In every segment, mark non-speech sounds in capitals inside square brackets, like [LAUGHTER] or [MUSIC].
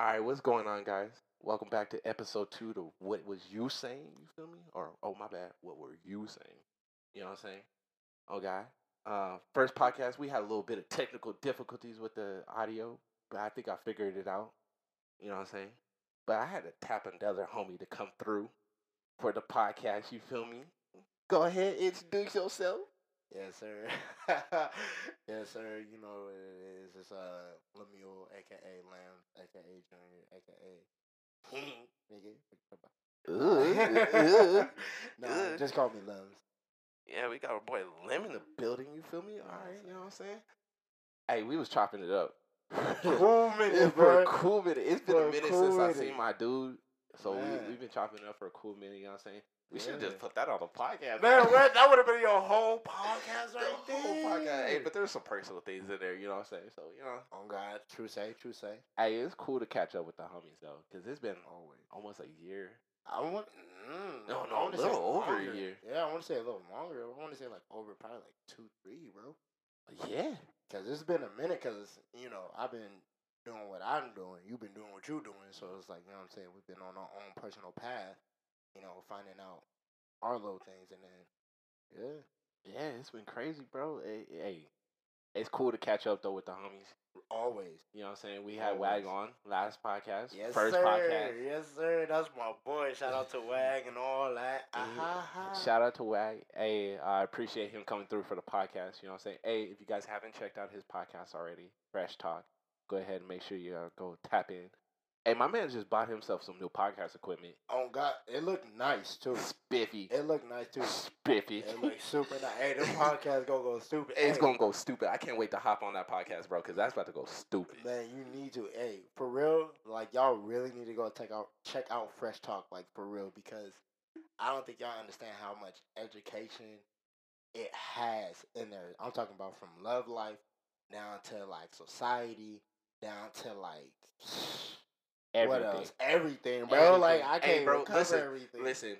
All right, what's going on, guys? Welcome back to episode two to what was you saying? You feel me? Or oh my bad, what were you saying? You know what I'm saying? Okay. Uh, first podcast, we had a little bit of technical difficulties with the audio, but I think I figured it out. You know what I'm saying? But I had to tap another homie to come through for the podcast. You feel me? Go ahead, introduce yourself. Yes, sir. [LAUGHS] yes, sir. You know what it is. It's uh Lemuel, aka Lamb, aka Junior, aka [LAUGHS] Nigga. [LAUGHS] no, just call me Lums. Yeah, we got our boy Lim in the building. You feel me? All right, you know what I'm saying? Hey, we was chopping it up. Cool minute, It's for a bro. cool minute. It's been For a minute cool since I minute. seen my dude. So we, we've been chopping it up for a cool minute, you know what I'm saying? We should have just put that on the podcast. Man, [LAUGHS] what? That would have been your whole podcast The right whole there. podcast. Hey, but there's some personal things in there, you know what I'm saying? So, you know. Oh God, true say, true say. Hey, it's cool to catch up with the homies, though, because it's been Always. almost a year. I want. Mm, No, I no, a little over a year. Yeah, I want to say a little longer. I want to say like over probably like two, three, bro. Yeah. Cause it's been a minute. Cause you know I've been doing what I'm doing. You've been doing what you're doing. So it's like you know what I'm saying. We've been on our own personal path. You know, finding out our little things, and then yeah, Yeah, it's been crazy, bro. Hey, hey, it's cool to catch up, though, with the homies. always. You know what I'm saying? We had Wag on last podcast. Yes, first sir. podcast. Yes, sir. That's my boy. Shout out to [LAUGHS] Wag and all that. Ah-ha-ha. Shout out to Wag. Hey, I appreciate him coming through for the podcast. You know what I'm saying? Hey, if you guys haven't checked out his podcast already, Fresh Talk, go ahead and make sure you uh, go tap in. Hey, my man just bought himself some new podcast equipment. Oh God, it looked nice too. Spiffy. It looked nice too. Spiffy. It looked super nice. Hey, this podcast gonna go stupid. It's Hey, gonna go stupid. I can't wait to hop on that podcast, bro, because that's about to go stupid. Man, you need to. Hey, for real, like y'all really need to go check out check out Fresh Talk, like for real, because I don't think y'all understand how much education it has in there. I'm talking about from love life down to like society, down to like Everything. what else? Everything, bro. Everything. Like I can't bro, even cover listen, everything. Listen,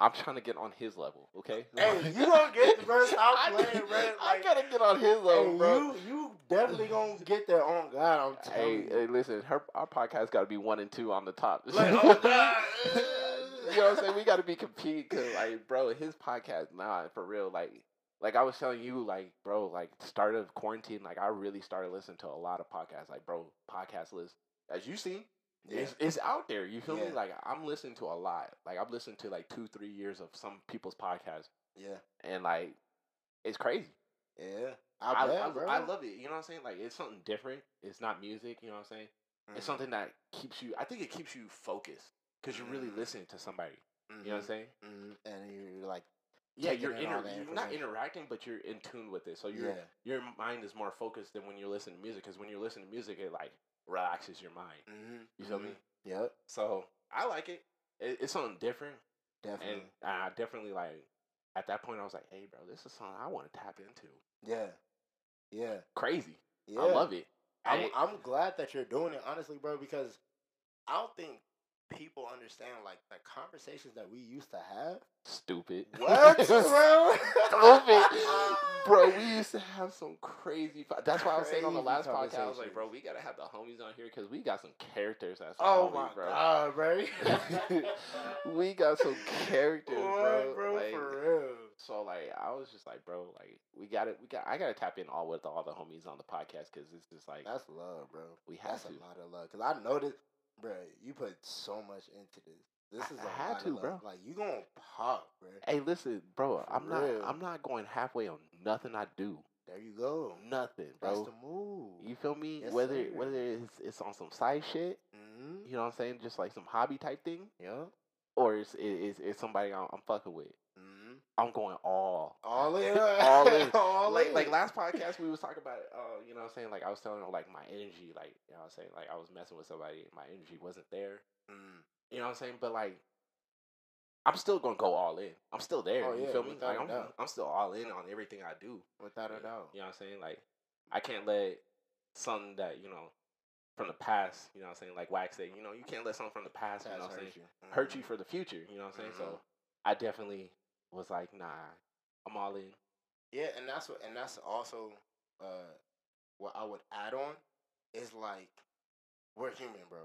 I'm trying to get on his level, okay? [LAUGHS] Hey, you gonna get the Stop I- playing, bro. I Like, gotta get on his level, hey, bro. you you definitely gonna get there on God. I'm telling Hey, you. hey, listen, her our podcast got to be one and two on the top. [LAUGHS] Like, oh, God. you know what I'm saying? We got to be competing because, like, bro, his podcast, nah, for real, like, like I was telling you, like, bro, like, start of quarantine, like, I really started listening to a lot of podcasts, like, bro, podcast list, as you see, Yeah. it's, it's out there. You feel me? Like, I'm listening to a lot. Like, I've listened to like two, three years of some people's podcasts, Yeah, and like, it's crazy. yeah. I, I, bet, I, bro. I love it. You know what I'm saying? Like, it's something different. It's not music. You know what I'm saying? It's Mhm. something that keeps you. I think it keeps you focused because you're really Mm. listening to somebody. You know what I'm Mhm. saying? Mhm. And you're like, Yeah, you're, in inter- you're not interacting, but you're in tune with it. So your yeah. your mind is more focused than when you're listening to music. Because when you're listening to music, it like relaxes your mind. Mm-hmm. You feel me? Yep, So I like it. it it's something different, definitely. and I definitely like. At that point, I was like, "Hey, bro, this is something I want to tap into." yeah, yeah, Crazy. yeah. I love it. I'm, I'm glad that you're doing it, honestly, bro, because I don't think people understand like the conversations that we used to have. stupid. What, bro? [LAUGHS] Stupid. bro, we used to have some crazy. po- That's why I was saying on the last podcast, I was like, bro, we gotta have the homies on here because we got some characters as Oh homies, my bro. god, bro. [LAUGHS] we got some characters, bro. What, bro, Like, for real. so like, I was just like, bro, like, we got it. We got. I gotta tap in all with all the homies on the podcast because it's just like That's love, bro. we have That's to. a lot of love. Cause I noticed, bro, you put so much into this. This is I a had to, bro. Like you gonna pop, bro. Hey, listen, bro. For I'm not. I'm not going halfway on nothing I do. There you go. Nothing, That's bro. the move. You feel me? Yes, whether sir. whether it's, it's on some side shit, mm-hmm. you know what I'm saying, just like some hobby type thing, Yeah. or it's it's, it's somebody I'm, I'm fucking with. Mm-hmm. I'm going all. All in. [LAUGHS] All in. [LAUGHS] All like in. like last [LAUGHS] podcast we was talking about uh you know what I'm saying like I was telling her like my energy like you know what I'm saying like I was messing with somebody my energy wasn't there Mm. you know what I'm saying but like I'm still gonna go all in I'm still there Oh, you feel me like I'm. I'm still all in on everything I do Without a doubt. you know what I'm saying like I can't let something that you know from the past you know what I'm saying like Wag said you know you can't let something from the past you know what I'm saying you. hurt you for the future you know what I'm saying so Mhm. I definitely was like nah I'm all in Yeah, and that's what, and that's also uh, what I would add on is like we're human, bro.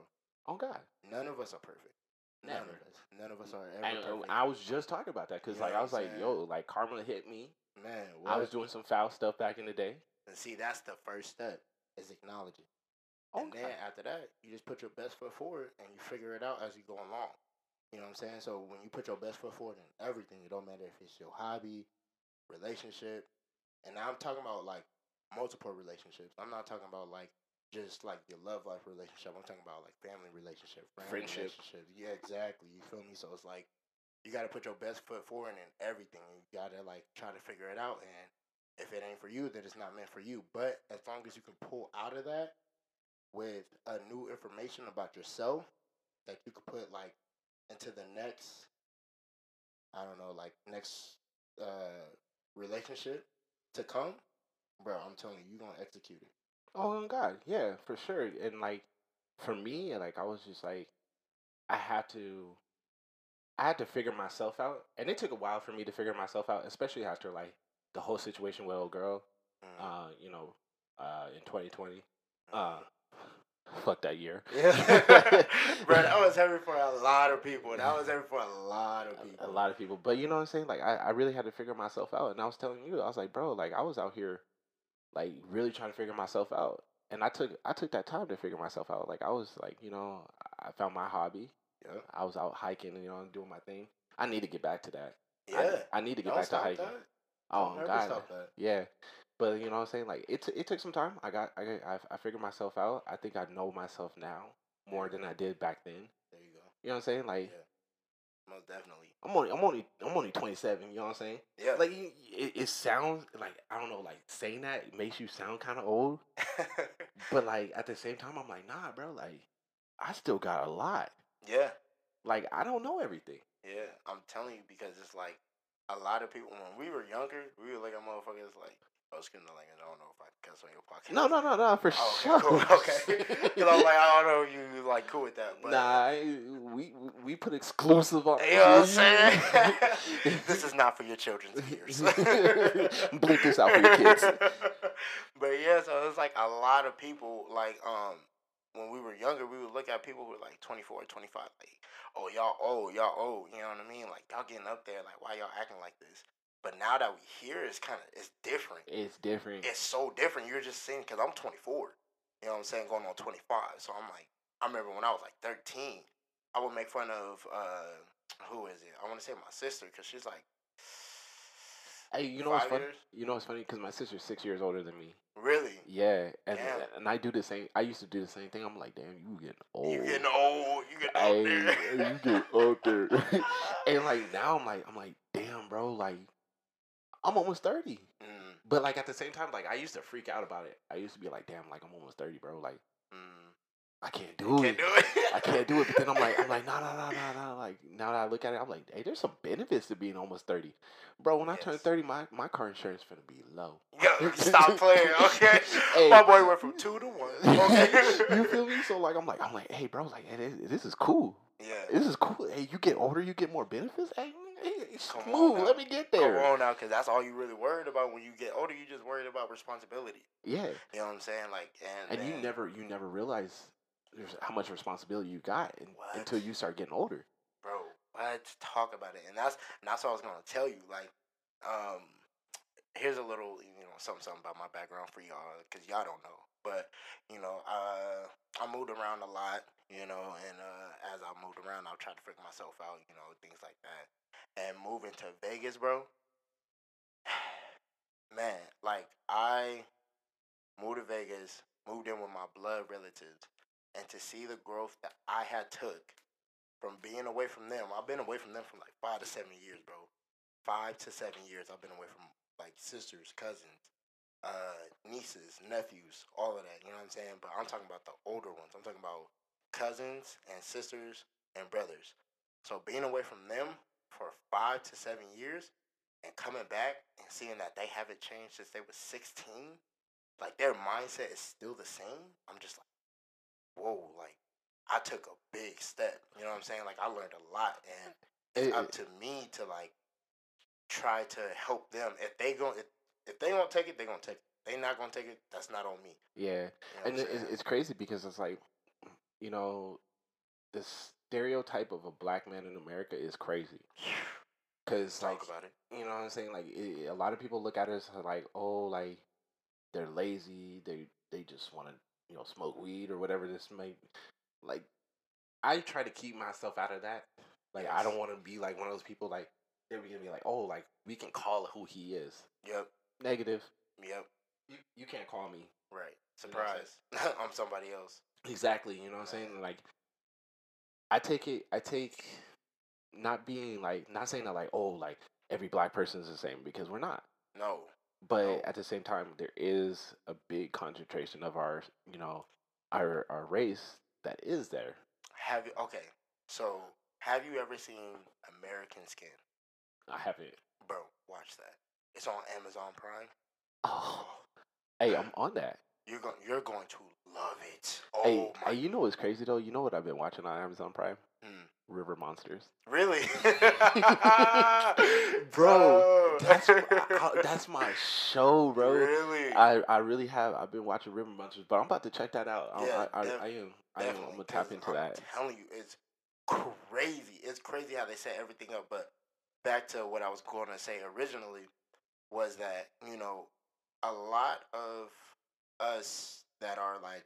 Oh God. None of us are perfect. None Never. of us. None of us are ever uh, perfect. I was just talking about that because like I was like, saying? yo, like karma hit me. Man, I was doing some foul stuff back in the day. And see, that's the first step is acknowledging. And then after that, you just put your best foot forward and you figure it out as you go along. You know what I'm saying? So when you put your best foot forward in everything, it don't matter if it's your hobby, relationship, and I'm talking about like multiple relationships. I'm not talking about like just like your love life relationship. I'm talking about like family relationship, friend Friendship. relationship. Yeah, exactly. You feel me? So it's like you got to put your best foot forward in everything. You got to like try to figure it out. And if it ain't for you, then it's not meant for you. But as long as you can pull out of that with a new information about yourself that you could put like into the next, I don't know, like next uh relationship to come, bro, I'm telling you, you gonna execute it. Oh God, yeah, for sure. And like for me, like I was just like, I had to, I had to figure myself out, and it took a while for me to figure myself out, especially after like the whole situation with old girl. Mm. Uh, you know, uh, in 2020. Uh, fuck that year. [LAUGHS] Yeah, [LAUGHS] bro, that was heavy for a lot of people. That was heavy for a lot of people. a lot of people. But you know what I'm saying? Like I, I really had to figure myself out. And I was telling you, I was like, bro, like I was out here like really trying to figure myself out. And I took I took that time to figure myself out. Like I was like, you know, I found my hobby. Yeah. I was out hiking and you know, doing my thing. I need to get back to that. Yeah, I, need to get don't back to hiking. that. Oh God. Yeah. But you know what I'm saying? Like it, t- it took some time. I got I, got, I I figured myself out. I think I know myself now more than I did back then. There you go. You know what I'm saying? Like Yeah. Most definitely. I'm only I'm only I'm only 27. You know what I'm saying? Yeah. Like it, it sounds like I don't know. Like saying that makes you sound kind of old, [LAUGHS] but like at the same time, I'm like, nah, bro. Like I still got a lot. yeah. Like I don't know everything. Yeah, I'm telling you because it's like a lot of people when we were younger, we were like a motherfuckers like, oh, excuse me, like I don't know if I can cuss on your podcast. No, no, no, no, for Oh, sure. okay, cool, okay. [LAUGHS] [LAUGHS] you know, like I don't know, if you like cool with that, but nah, we we put exclusive on. You know what I'm [LAUGHS] saying? this is not for your children's ears. Bleep this out for your kids. but yeah, so it's like a lot of people like um when we were younger, we would look at people who were like 24, 25, like, oh y'all old, y'all old, you know what I mean? Like y'all getting up there, like why y'all acting like this? But now that we hear, it's kind of it's different. It's different. It's so different. You're just saying because I'm 24, you know what I'm saying, going on 25. So I'm like, I remember when I was like 13, I would make fun of uh who is it? I want to say my sister because she's like Hey, you know what's funny? years? You know what's funny? Because my sister's six years older than me. Really? Yeah, and Damn. and I do the same. I used to do the same thing. I'm like, damn, you getting old. You getting old. You getting Hey, up there. you get up there. [LAUGHS] [LAUGHS] and like now, I'm like, I'm like, damn, bro, like, I'm almost thirty. Mm, But like at the same time, like I used to freak out about it. I used to be like, damn, like I'm almost thirty, bro. Like mm. I can't do Can't it. do it. I can't do it. But then I'm like, I'm like, no, no, no, no, no. Like now that I look at it, I'm like, hey, there's some benefits to being almost thirty, bro. When I turn thirty, my my car insurance is finna be low. Yo, stop playing, [LAUGHS] okay? Hey. My boy went from two to one. [LAUGHS] Okay. you feel me? So like, I'm like, I'm like, hey, bro, like, hey, this, this is cool. Yeah. This is cool. Hey, you get older, you get more benefits. Hey, hey Come on Let me get there. Come on now, because that's all you really worried about when you get older. You just worried about responsibility. Yeah, You know what I'm saying? Like, and and you never, you never realize how much responsibility you got in, until you start getting older. bro. Let's talk about it, and that's and that's what I was gonna tell you. Like, um, here's a little, you know, something something about my background for y'all, because y'all don't know. But you know, uh, I moved around a lot, you know, and uh, as I moved around, I tried to figure myself out, you know, things like that. And moving to Vegas, bro, [SIGHS] man, like I moved to Vegas, moved in with my blood relatives, and to see the growth that I had took from being away from them. I've been away from them for like five to seven years, bro. Five to seven years. I've been away from like sisters, cousins, uh, nieces, nephews, all of that. You know what I'm saying? But I'm talking about the older ones. I'm talking about cousins and sisters and brothers. So being away from them for five to seven years and coming back and seeing that they haven't changed since they were 16, like their mindset is still the same. I'm just like, whoa, like I took a big step. You know what I'm saying? Like I learned a lot, and it's It- up to me to like try to help them. If they go, if, if they won't take it, they're gonna take it. They not gonna take it. That's not on me. Yeah, You know and it's, it's crazy because it's like, you know, the stereotype of a black man in America is crazy. Cause Talk like about it. you know what I'm saying, like it, a lot of people look at us like, oh, like they're lazy. They they just want to you know smoke weed or whatever this may. Like I try to keep myself out of that. Like I don't want to be like one of those people like they're gonna be like, oh, like we can call who he is. Yep. Negative. Yep. You you can't call me. Right. You know I'm Surprise. [LAUGHS] I'm somebody else. Exactly. You know what I'm saying? Like, I take it. I take not being like not saying that like oh like every black person is the same because we're not. No. But No. at the same time, there is a big concentration of our you know our our race that is there. Have you okay? So have you ever seen American Skin, I haven't. bro? Watch that. It's on Amazon Prime. Oh, hey, I'm on that. You're going. You're going to love it. hey, Oh my. hey, you know what's crazy though? You know what I've been watching on Amazon Prime? Hmm. River Monsters. Really, [LAUGHS] [LAUGHS] Bro, That's I- [LAUGHS] that's my show, bro. Really, I, I really have. I've been watching River Monsters, but I'm about to check that out. I, Yeah, I, I, def- I am. I am. I'm gonna tap into I'm that. telling you, it's crazy. It's crazy how they set everything up. But back to what I was going to say originally was that you know a lot of us that are like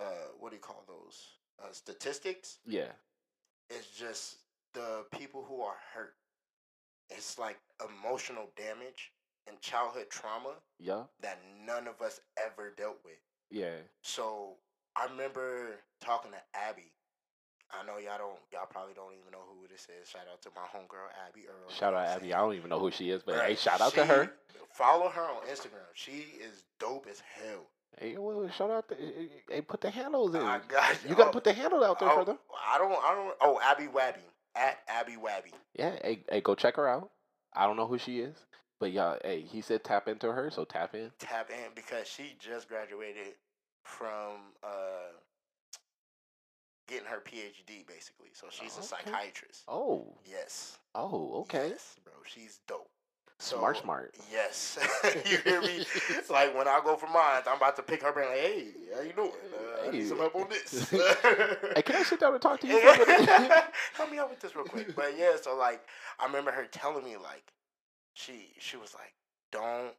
uh what do you call those uh, statistics Yeah. It's just the people who are hurt. It's like emotional damage and childhood trauma Yeah. that none of us ever dealt with. Yeah. So I remember talking to Abby. I know y'all don't, y'all probably don't even know who this is. Shout out to my homegirl Abby Earl. Shout out Abby. I don't even know who she is, but hey, shout out to her. Follow her on Instagram. She is dope as hell. Hey, well, shout out. To, hey, hey, put the handles in. I got you gotta oh, put the handle out there oh, for them. I don't, I don't. Oh, Abby Wabby at Abby Wabby. Yeah. Hey, hey, go check her out. I don't know who she is, but y'all. Hey, he said tap into her, so tap in. Tap in because she just graduated from uh getting her PhD basically. So she's a Okay. psychiatrist. Oh. Yes. Oh. Yes, bro. She's dope. Smart, So, smart. Yes. [LAUGHS] [LAUGHS] you hear me? It's like when I go for mine, I'm about to pick her brain like, hey, how you doing? Uh, need some help on this. [LAUGHS] Hey, can I sit down and talk to you a? Help me out with this real quick. But yeah, so like I remember her telling me like she she was like, Don't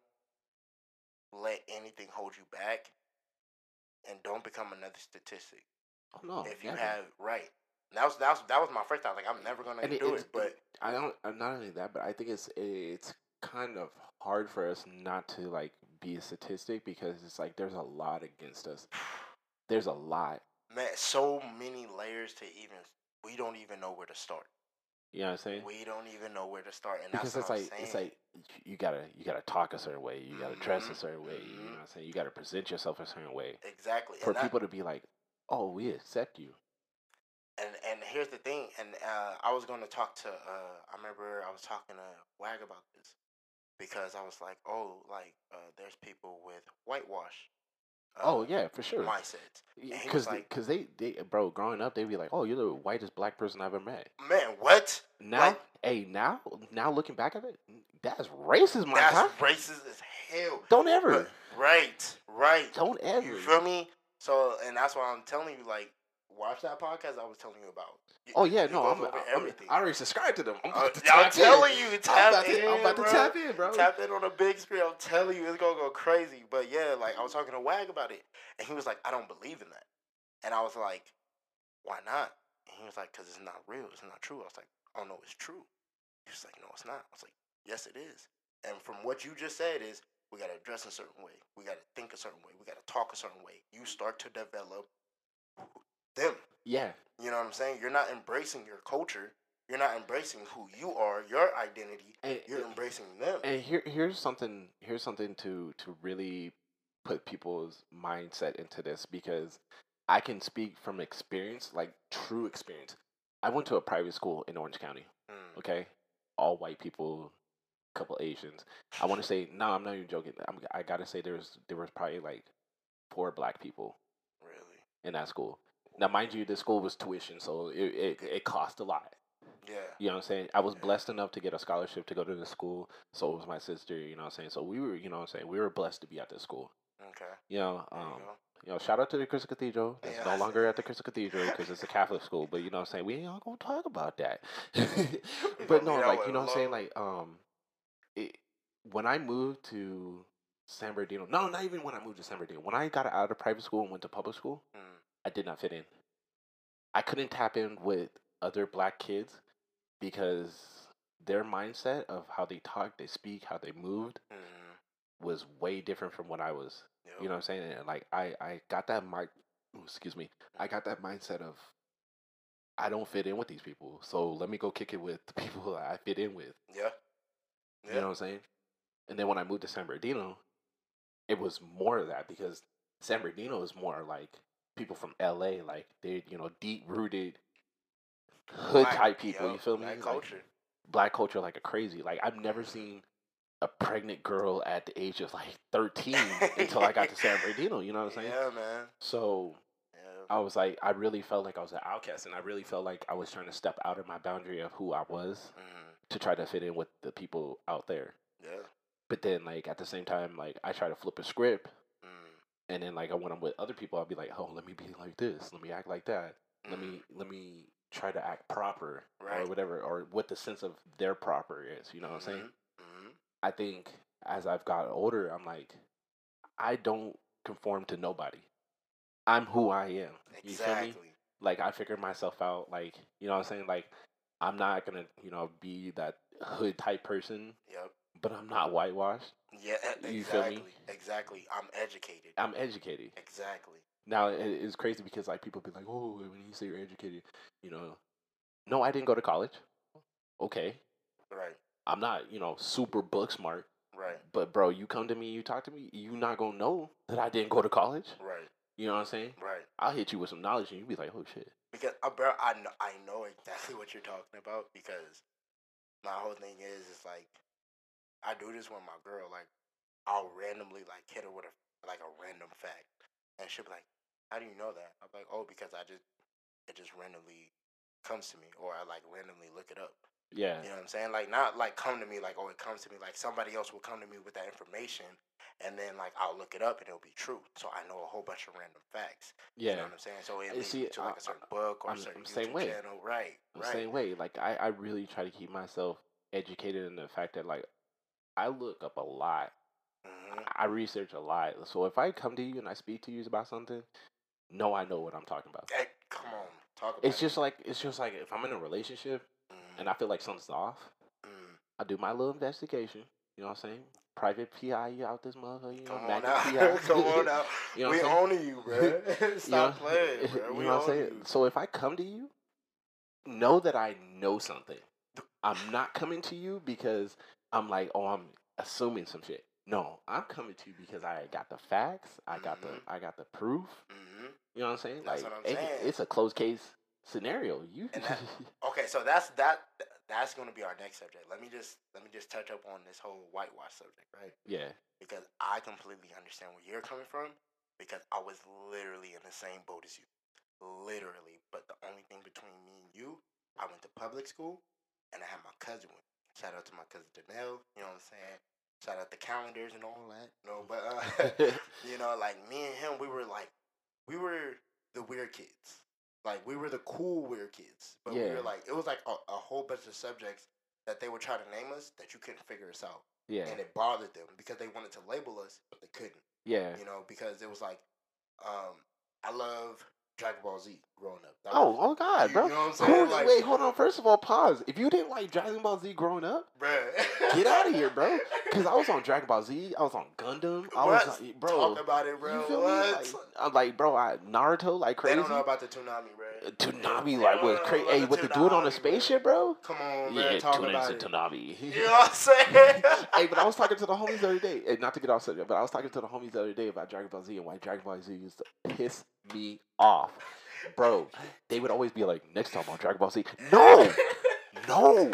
let anything hold you back and don't become another statistic. Oh no. if you never. have right. That was that was that was my first thought. Like I'm never gonna And do it's- it, but I don't. uh, Not only that, but I think it's it's kind of hard for us not to like be a statistic because it's like there's a lot against us. There's a lot. man, so many layers to even we don't even know where to start. You know what I'm saying? We don't even know where to start, and because that's it's like I'm it's saying. like you gotta you gotta talk a certain way. You gotta dress a Mhm, certain way. You know mhm. what I'm saying? You gotta present yourself a certain way exactly for and people to be like, oh, we accept you. And and here's the thing, and uh, I was going to talk to. Uh, I remember I was talking to Wag about this because I was like, oh, like uh, there's people with whitewash. Uh, oh yeah, for sure. mindsets. Because like- because they, they bro growing up they'd be like, oh, you're the whitest black person I've ever met. Man, what? Now, Like- hey, now now looking back at it, that's racist, my That's guy. racist as hell. Don't ever. Right, right. Don't ever. You feel me? So, and that's why I'm telling you, like, watch that podcast I was telling you about. You- Oh yeah, no, I'm, I'm. I already subscribed to them. I'm, Uh, about to I'm tap telling in. you, I'm tap about to, in, I'm about to tap in, bro. Tap in on a big screen. I'm telling you, it's gonna go crazy. But yeah, like I was talking to Wag about it, and he was like, "I don't believe in that," and I was like, "Why not?" And he was like, "Cause it's not real. It's not true." I was like, "Oh no, it's true." He was like, "No, it's not." I was like, "Yes, it is." And from what you just said is, we gotta dress a certain way. We gotta think a certain way. We gotta talk a certain way. You start to develop them. Yeah, You know what I'm saying? You're not embracing your culture. You're not embracing who you are, your identity. and, You're embracing them. and here here's something here's something to to really put people's mindset into this because I can speak from experience, like true experience. I went to a private school in Orange County. Mm. Okay, all white people, couple Asians. I want to say no, I'm not even joking. I'm, I gotta say there's there was probably like four black people Really? in that school. Now, mind you, this school was tuition, so it, it it cost a lot. Yeah. You know what I'm saying? I was blessed enough to get a scholarship to go to the school. So was my sister. You know what I'm saying? So we were, you know what I'm saying? We were blessed to be at this school. Okay. You know, There you um, go. You know, shout out to the Crystal Cathedral. It's no longer at the Crystal Cathedral because it's a Catholic school. But you know what I'm saying? We ain't all gonna talk about that. [LAUGHS] [LAUGHS] but no, like you know what I'm saying? Like um, it, when I moved to San Bernardino, no, not even when I moved to San Bernardino. When I got out of private school and went to public school, Mm. I did not fit in. I couldn't tap in with other black kids because their mindset of how they talk, they speak, how they moved Mm. was way different from what I was. Yep. You know what I'm saying? And like I, I got that mic excuse me. I got that mindset of I don't fit in with these people. So let me go kick it with the [LAUGHS] people that I fit in with. Yeah. Yeah. You know what I'm saying? And then when I moved to San Bernardino, it was more of that because San Bernardino is more like people from LA, like they're, you know, deep rooted hood type people, you feel me? that Like, culture. black culture like a crazy. Like I've never seen a pregnant girl at the age of like 13 until I got to San [LAUGHS] Bernardino. You know what I'm saying? Yeah, man. So Yeah. I was like, I really felt like I was an outcast, and I really felt like I was trying to step out of my boundary of who I was Mm. To try to fit in with the people out there. Yeah. But then, like at the same time, like I try to flip a script, Mm. and then like when I'm with other people, I'll be like, oh, let me be like this, let me act like that, let Mm. me let me try to act proper Right. or whatever, or what the sense of their proper is. You know what I'm saying? Mhm. I think as I've got older, I'm like, I don't conform to nobody. I'm who I am. You feel me? Exactly. Like I figured myself out. Like you know what I'm saying. Like I'm not gonna you know be that hood type person, Yep. but I'm not whitewashed. Yeah. You feel me? Exactly. Exactly. I'm educated. I'm educated. Exactly. Now it's crazy because like people be like, oh, when you say you're educated, you know, no, I didn't go to college. Okay, Right. I'm not you know super book smart, Right. but bro, you come to me, you talk to me, you not gonna know that I didn't go to college. Right. You know what I'm saying? Right. I'll hit you with some knowledge and you be like, oh shit. Because uh, bro, I know, I know exactly [LAUGHS] what you're talking about because my whole thing is is like I do this with my girl. Like I'll randomly like hit her with a like a random fact, and she'll be like, "How do you know that?" I'm like, "Oh, because I just it just randomly comes to me, or I like randomly look it up." Yeah. You know what I'm saying? Like not like come to me like oh it comes to me like somebody else will come to me with that information, and then like I'll look it up and it'll be true. So I know a whole bunch of random facts. You Yeah. know what I'm saying? So it You see, to like a certain book or I'm- a certain I'm YouTube way. channel. Right. I'm right. same way. Like I, I really try to keep myself educated in the fact that like I look up a lot. hmm I research a lot. So if I come to you and I speak to you about something, no, I know what I'm talking about. Hey, come on, talk about It's it. just like it's just like if I'm in a relationship Mhm, and I feel like something's off, mhm. I do my little investigation. You know what I'm saying? Private PI you out this motherfucker. You know, Come on PI. [LAUGHS] come on now. You know what we I'm saying? owning you, bro. You Stop know- playing, [LAUGHS] bro. You know what I'm saying? you. So if I come to you, know that I know something. I'm not coming to you because I'm like, oh, I'm assuming some shit. No, I'm coming to you because I got the facts. I got Mhm. the I got the proof. hmm You know what I'm saying? That's like what I'm it- it's a closed case scenario. You that- [LAUGHS] Okay, so that's that. That's going to be our next subject. Let me just let me just touch up on this whole whitewash subject, right? yeah. because I completely understand where you're coming from because I was literally in the same boat as you. Literally. But the only thing between me and you, I went to public school and I had my cousin with me. Shout out to my cousin Danelle, you know what I'm saying? Shout out the calendars and all that. No, but uh [LAUGHS] [LAUGHS] you know, like me and him, we were like we were the weird kids. Like we were the cool weird kids. But we were like it was like a, a whole bunch of subjects that they would try to name us that you couldn't figure us out yeah. and it bothered them because they wanted to label us, but they couldn't. Yeah. You know, because it was like, um, I love Dragon Ball Z growing up. That Oh, was- oh God, you, bro. You know what I'm Who- Like, wait, hold on. First of all, pause. If you didn't like Dragon Ball Z growing up, bro, get out of here, bro. [LAUGHS] Because I was on Dragon Ball Z. I was on Gundam. I was, on, bro. Talk about it, bro. You feel what? me? Like, I'm like, bro, I, Naruto like crazy. they don't know about the Toonami, bro. Uh, Toonami like crazy. about Hey, with the dude on the spaceship, bro. Come on, Yeah, man. Talk tune about it. Toonami. [LAUGHS] You know what I'm saying? [LAUGHS] hey, but I was talking to the homies the other day. eh, Not to get off subject, but I was talking to the homies the other day about Dragon Ball Z and why Dragon Ball Z used to piss me off, bro. They would always be like, "Next time on Dragon Ball Z." No, [LAUGHS] no.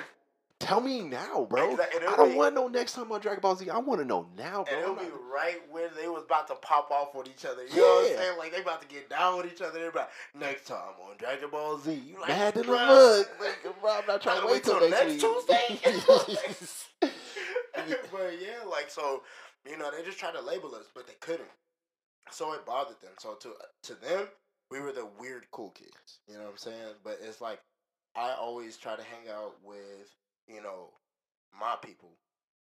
Tell me now, bro. Exact- and I don't be- want no next time on Dragon Ball Z. I want to know now, bro. It'll be right when they was about to pop off with each other. You know what I'm saying? Like they about to get down with each other. They're about next time on Dragon Ball Z. You like Mad in the mud. Like, [LAUGHS] bro, I'm not trying to wait till next, week. Tuesday. [LAUGHS] but yeah, like so, you know, they just tried to label us, but they couldn't. So it bothered them. So to to them, we were the weird cool kids. You know what I'm saying? But it's like I always try to hang out with you know my people,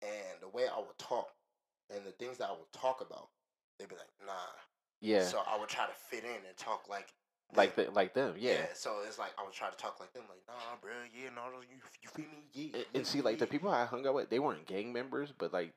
and the way I would talk and the things that I would talk about, they'd be like, nah. Yeah. So I would try to fit in and talk like like the, like them, yeah. So it's like I would try to talk like them, like, nah, bro, yeah, no, you you feel me, yeah. And, and see, like the people I hung out with, they weren't gang members, but like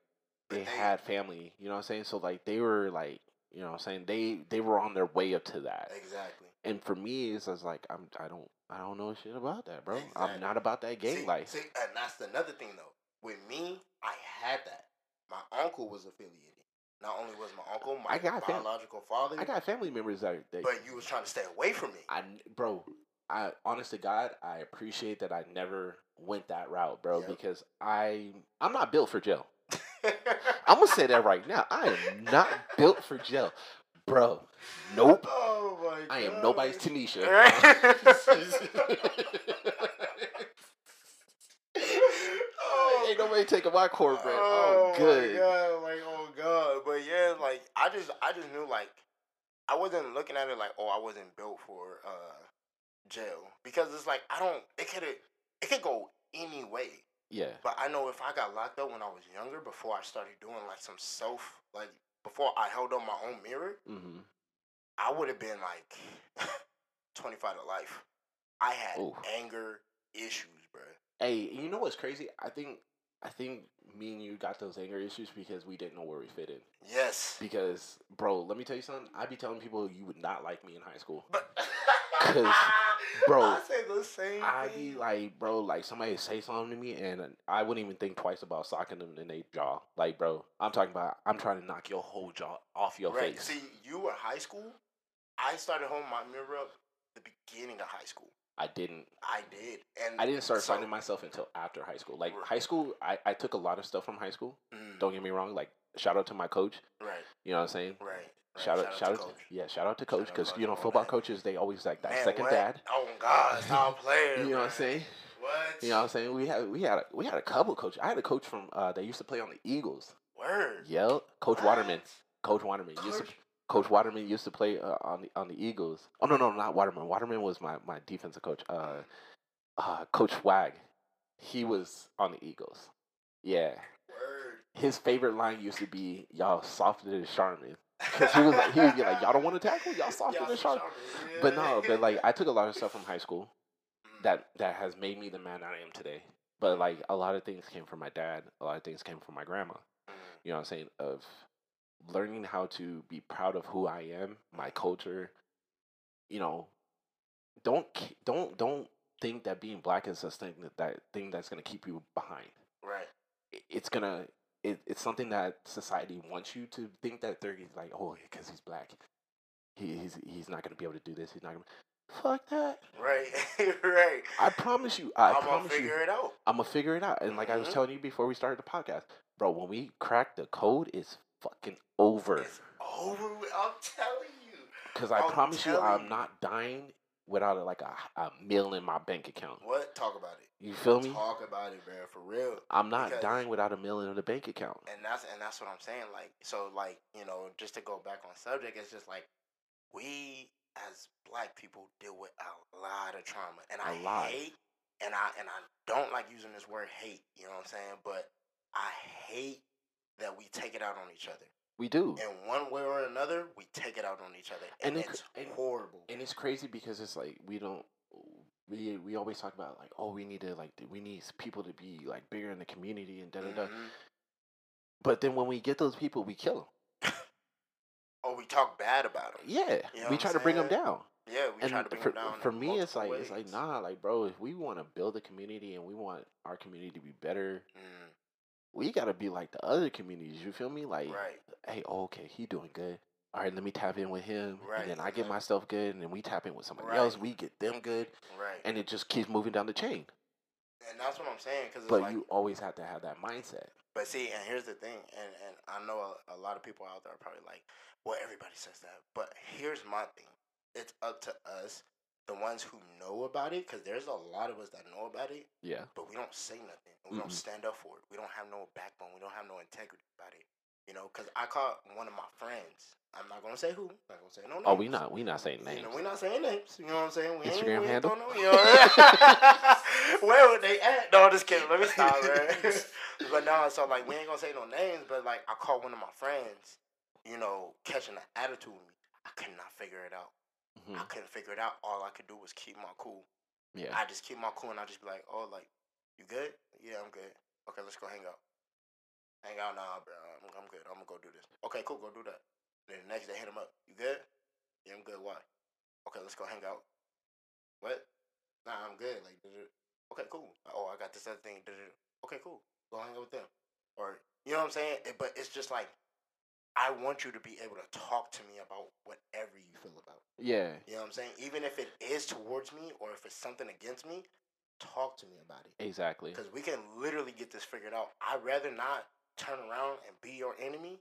But they they- had family. You know what I'm saying? So like they were like, you know what I'm saying? They they were on their way up to that. exactly. And for me, it's just like I'm I don't I don't know shit about that, bro. I'm not about that gang see, life. See, and that's another thing though. With me, I had that. My uncle was affiliated. Not only was my uncle my I got fam- biological father, I got family members that, that but you was trying to stay away from me. I bro, I honest to God, I appreciate that I never went that route, bro, Yep. because I I'm not built for jail. I'm gonna say that right now. I am not built for jail, bro. Nope. Oh my God. I am nobody's Tanisha. oh, [LAUGHS] Ain't nobody taking my cornbread. Oh, Oh, good. My God, like oh god, but yeah, like I just I just knew like I wasn't looking at it like oh I wasn't built for uh jail because it's like I don't it could it could go any way. Yeah. But I know if I got locked up when I was younger, before I started doing like some self like before I held up my own mirror, Mm-hmm. I would have been like [LAUGHS] twenty five to life. I had Oof. anger issues, bro. Hey, you know what's crazy? I think I think me and you got those anger issues because we didn't know where we fit in. Yes, Because, bro, let me tell you something. I'd be telling people you would not like me in high school. but [LAUGHS] 'Cause, bro, [LAUGHS] I say the same. I'd thing. be like, bro, like somebody say something to me, and I wouldn't even think twice about socking them in their jaw. Like, bro, I'm talking about, I'm trying to knock your whole jaw off your right. face. See, you were high school. I started holding my mirror up the beginning of high school. I didn't. I did, and I didn't start so- finding myself until after high school. Like Right. high school, I, I took a lot of stuff from high school. Mm, Don't get me wrong. Like shout out to my coach. right, You know what I'm saying? right. Right. Shout out, shout out, to coach. yeah, shout out to coach because you know football that. coaches they always like that Man, second what? dad. Oh God, [LAUGHS] stop playing. You know what I'm saying? What? You know what I'm saying? We had we had a, we had a couple coaches. I had a coach from uh, that used to play on the Eagles. Word. Yep, Coach What? Waterman. Coach Waterman used to Coach- Coach Waterman used to play uh, on the on the Eagles. Oh no no not Waterman. Waterman was my, my defensive coach. Uh, uh, coach Wag, he was on the Eagles. Yeah, Word. his favorite line used to be "Y'all softer than Charmin." Because he was like, he would be like, "Y'all don't want to tackle? Y'all softer Y'all than Charmin." Charmin, But no, but like I took a lot of stuff from high school Mm. that that has made me the man I am today. But like a lot of things came from my dad. A lot of things came from my grandma. Mm. You know what I'm saying? Of learning how to be proud of who I am, my culture. You know, don't don't don't think that being black is a thing that, that thing that's gonna keep you behind. Right. It's gonna it, it's something that society wants you to think that they're like, oh, because he's black, he, he's he's not gonna be able to do this. He's not gonna. Fuck that. Right. [LAUGHS] right. I promise you. I I'm gonna figure you. it out. I'm gonna figure it out. And like I was Mhm. telling you before we started the podcast, bro, when we crack the code, it's fucking over. It's over. I'm telling you. Because I I'm promise you, I'm not dying without like a, a meal in my bank account. What? Talk about it. You feel me? Talk about it, man. For real. I'm not because- dying without a million in the bank account. and that's and that's what I'm saying. Like so, like you know, just to go back on subject, it's just like we as black people deal with a lot of trauma, and I hate, and I and I don't like using this word hate. You know what I'm saying? But I hate that we take it out on each other. We do. In one way or another, we take it out on each other, and, And it it's horrible. and it's crazy because it's like we don't we we always talk about like oh we need to like we need people to be like bigger in the community and da da da. Mhm. But then when we get those people, we kill them. Oh, we talk bad about them. Yeah, You know we try to bring them down. Yeah, we try to and bring for, them down. for me it's like multiple it's like ways. nah like bro if we want to build a community and we want our community to be better Mm, we gotta be like the other communities you feel me like right. hey oh, okay he doing good all right let me tap in with him Right, and then i get myself good and then we tap in with somebody else we get them good Right. and it just keeps moving down the chain And that's what I'm saying. Because but like, you always have to have that mindset But see, and here's the thing, and, and I know a, a lot of people out there are probably like, well, everybody says that. But here's my thing it's up to us, the ones who know about it, because there's a lot of us that know about it, yeah but we don't say nothing. We don't mm-hmm. stand up for it. We don't have no backbone. We don't have no integrity about it. You know, because I caught one of my friends I'm not gonna say who. I'm Not gonna say no names. Oh, we not we not saying You names. know, we're not saying names. You know what I'm saying? We Instagram ain't, we handle? Ain't you know, [LAUGHS] where would they at? No, I'm just kidding. Let me stop, man. [LAUGHS] but no, so like we ain't gonna say no names. But like I caught one of my friends, you know, catching an attitude with me. I could not figure it out. Mhm. I couldn't figure it out. All I could do was keep my cool. Yeah. I just keep my cool and I just be like, oh, like, you good? Yeah, I'm good. Okay, let's go hang out. Hang out now, bro. I'm, I'm good. I'm gonna go do this. Okay, cool. Go do that. Then the next day, hit him up. You good? Yeah, I'm good. Why? Okay, let's go hang out. What? Nah, I'm good. Like, okay, cool. Oh, I got this other thing. Okay, cool. Go hang out with them. Or you know what I'm saying? It- but it's just like I want you to be able to talk to me about whatever you feel about. yeah. You know what I'm saying? Even if it is towards me or if it's something against me, talk to me about it. Exactly. Because we can literally get this figured out. I'd rather not turn around and be your enemy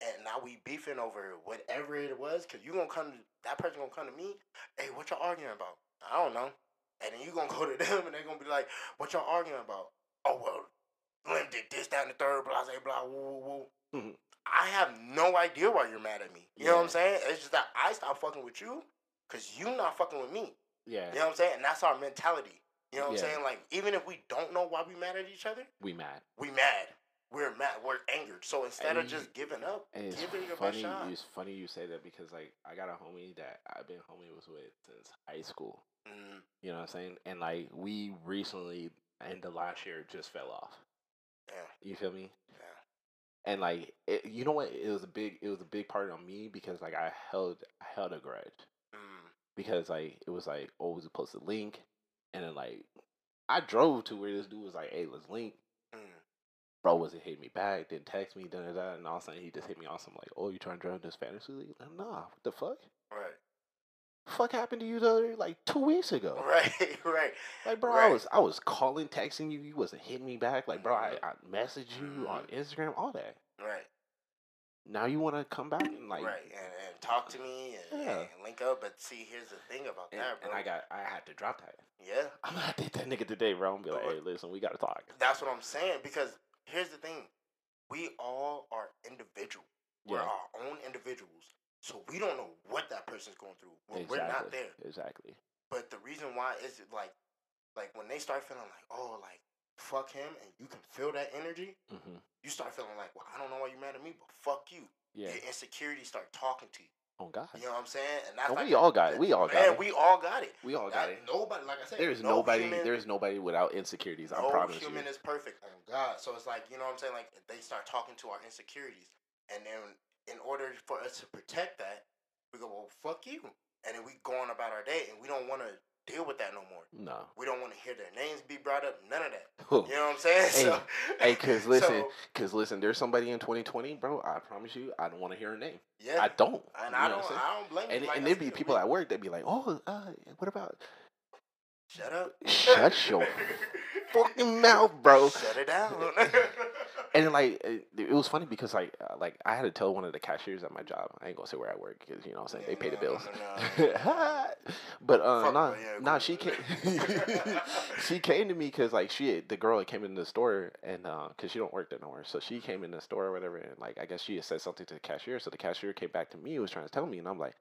and now we beefing over whatever it was because you to come to, that person to come to me, hey, what y'all arguing about? I don't know. And then you to [LAUGHS] go to them and they're going to be like, what y'all arguing about? Oh, well, Slim did this, that, and the third, blah, blah, blah, woo, woo, woo. Mhm. I have no idea why you're mad at me. You know what I'm saying? It's just that I stop fucking with you because you not fucking with me. Yeah. You know what I'm saying? And that's our mentality. You know what Yeah. I'm saying? Like, even if we don't know why we mad at each other, We mad. we mad. We're mad. We're angered. So instead of just giving up, And give it your funny. best shot. It's funny you say that because like I got a homie that I've been homie was with since high school. Mm, You know what I'm saying? And like we recently, end the last year, just fell off. yeah, You feel me? yeah. And like, it, you know what? It was a big, it was a big part on me because like I held, I held a grudge Mm, because like it was like, oh, we supposed to link, and then like I drove to where this dude was like, hey, let's link. Bro wasn't hitting me back, didn't text me, da da da, and all of a sudden he just hit me on some like, oh, you trying to join this fantasy league? Like, nah, what the fuck? Right, Fuck happened to you the other like two weeks ago? [LAUGHS] right, right. Like, bro, I was I was calling, texting you, you wasn't hitting me back. Like, bro, I, Mhm. I messaged you on Instagram, all that. Right, Now you want to come back and like, right, and, and talk to me and, Yeah. and link up. But see, here's the thing about and, that, bro. and I got I had to drop that. yeah, [LAUGHS] I'm gonna date that nigga today, bro. I'm gonna be like, hey, listen, we gotta talk. that's what I'm saying. Because here's the thing: we all are individual. We're Yeah. our own individuals, so we don't know what that person's going through when exactly. we're not there. Exactly. But the reason why is it like, like when they start feeling like, oh, like fuck him, and you can feel that energy, hmm you start feeling like, well, I don't know why you're mad at me, but fuck you. Yeah. Your insecurities start talking to you. Oh God. You know what I'm saying? And that's And like we all got it. We all got man, it. we all got it. We all got That- it. Nobody, like I said, There's no nobody. Human, There's nobody without insecurities. I no promise human you. is perfect. Oh God! So it's like you know what I'm saying. Like they start talking to our insecurities, and then in order for us to protect that, we go, well, fuck you, and then we go on about our day, and we don't want to deal with that no more. No. We don't want to hear their names be brought up. None of that. You know what I'm saying? [LAUGHS] Hey, so, hey, cause [LAUGHS] listen, so, cause listen, there's somebody in 2020, bro. I promise you, I don't want to hear her name. yeah, I don't. and You I don't, what I'm saying? I don't blame you. And, Like and there'd be people at work that'd be like, "Oh, uh, what about Shut up. Shut your [LAUGHS] fucking mouth, bro?" Shut it down. [LAUGHS] And like it, it was funny because like uh, like I had to tell one of the cashiers at my job. I ain't gonna say where I work because you know what I'm saying they pay the bills. no, no. [LAUGHS] but uh, Fuck, nah, yeah, nah, she came. she came to me because like she the girl that came in the store and uh, cause she don't work there no more. So she came in the store or whatever and like I guess she had said something to the cashier. So the cashier came back to me was trying to tell me and I'm like,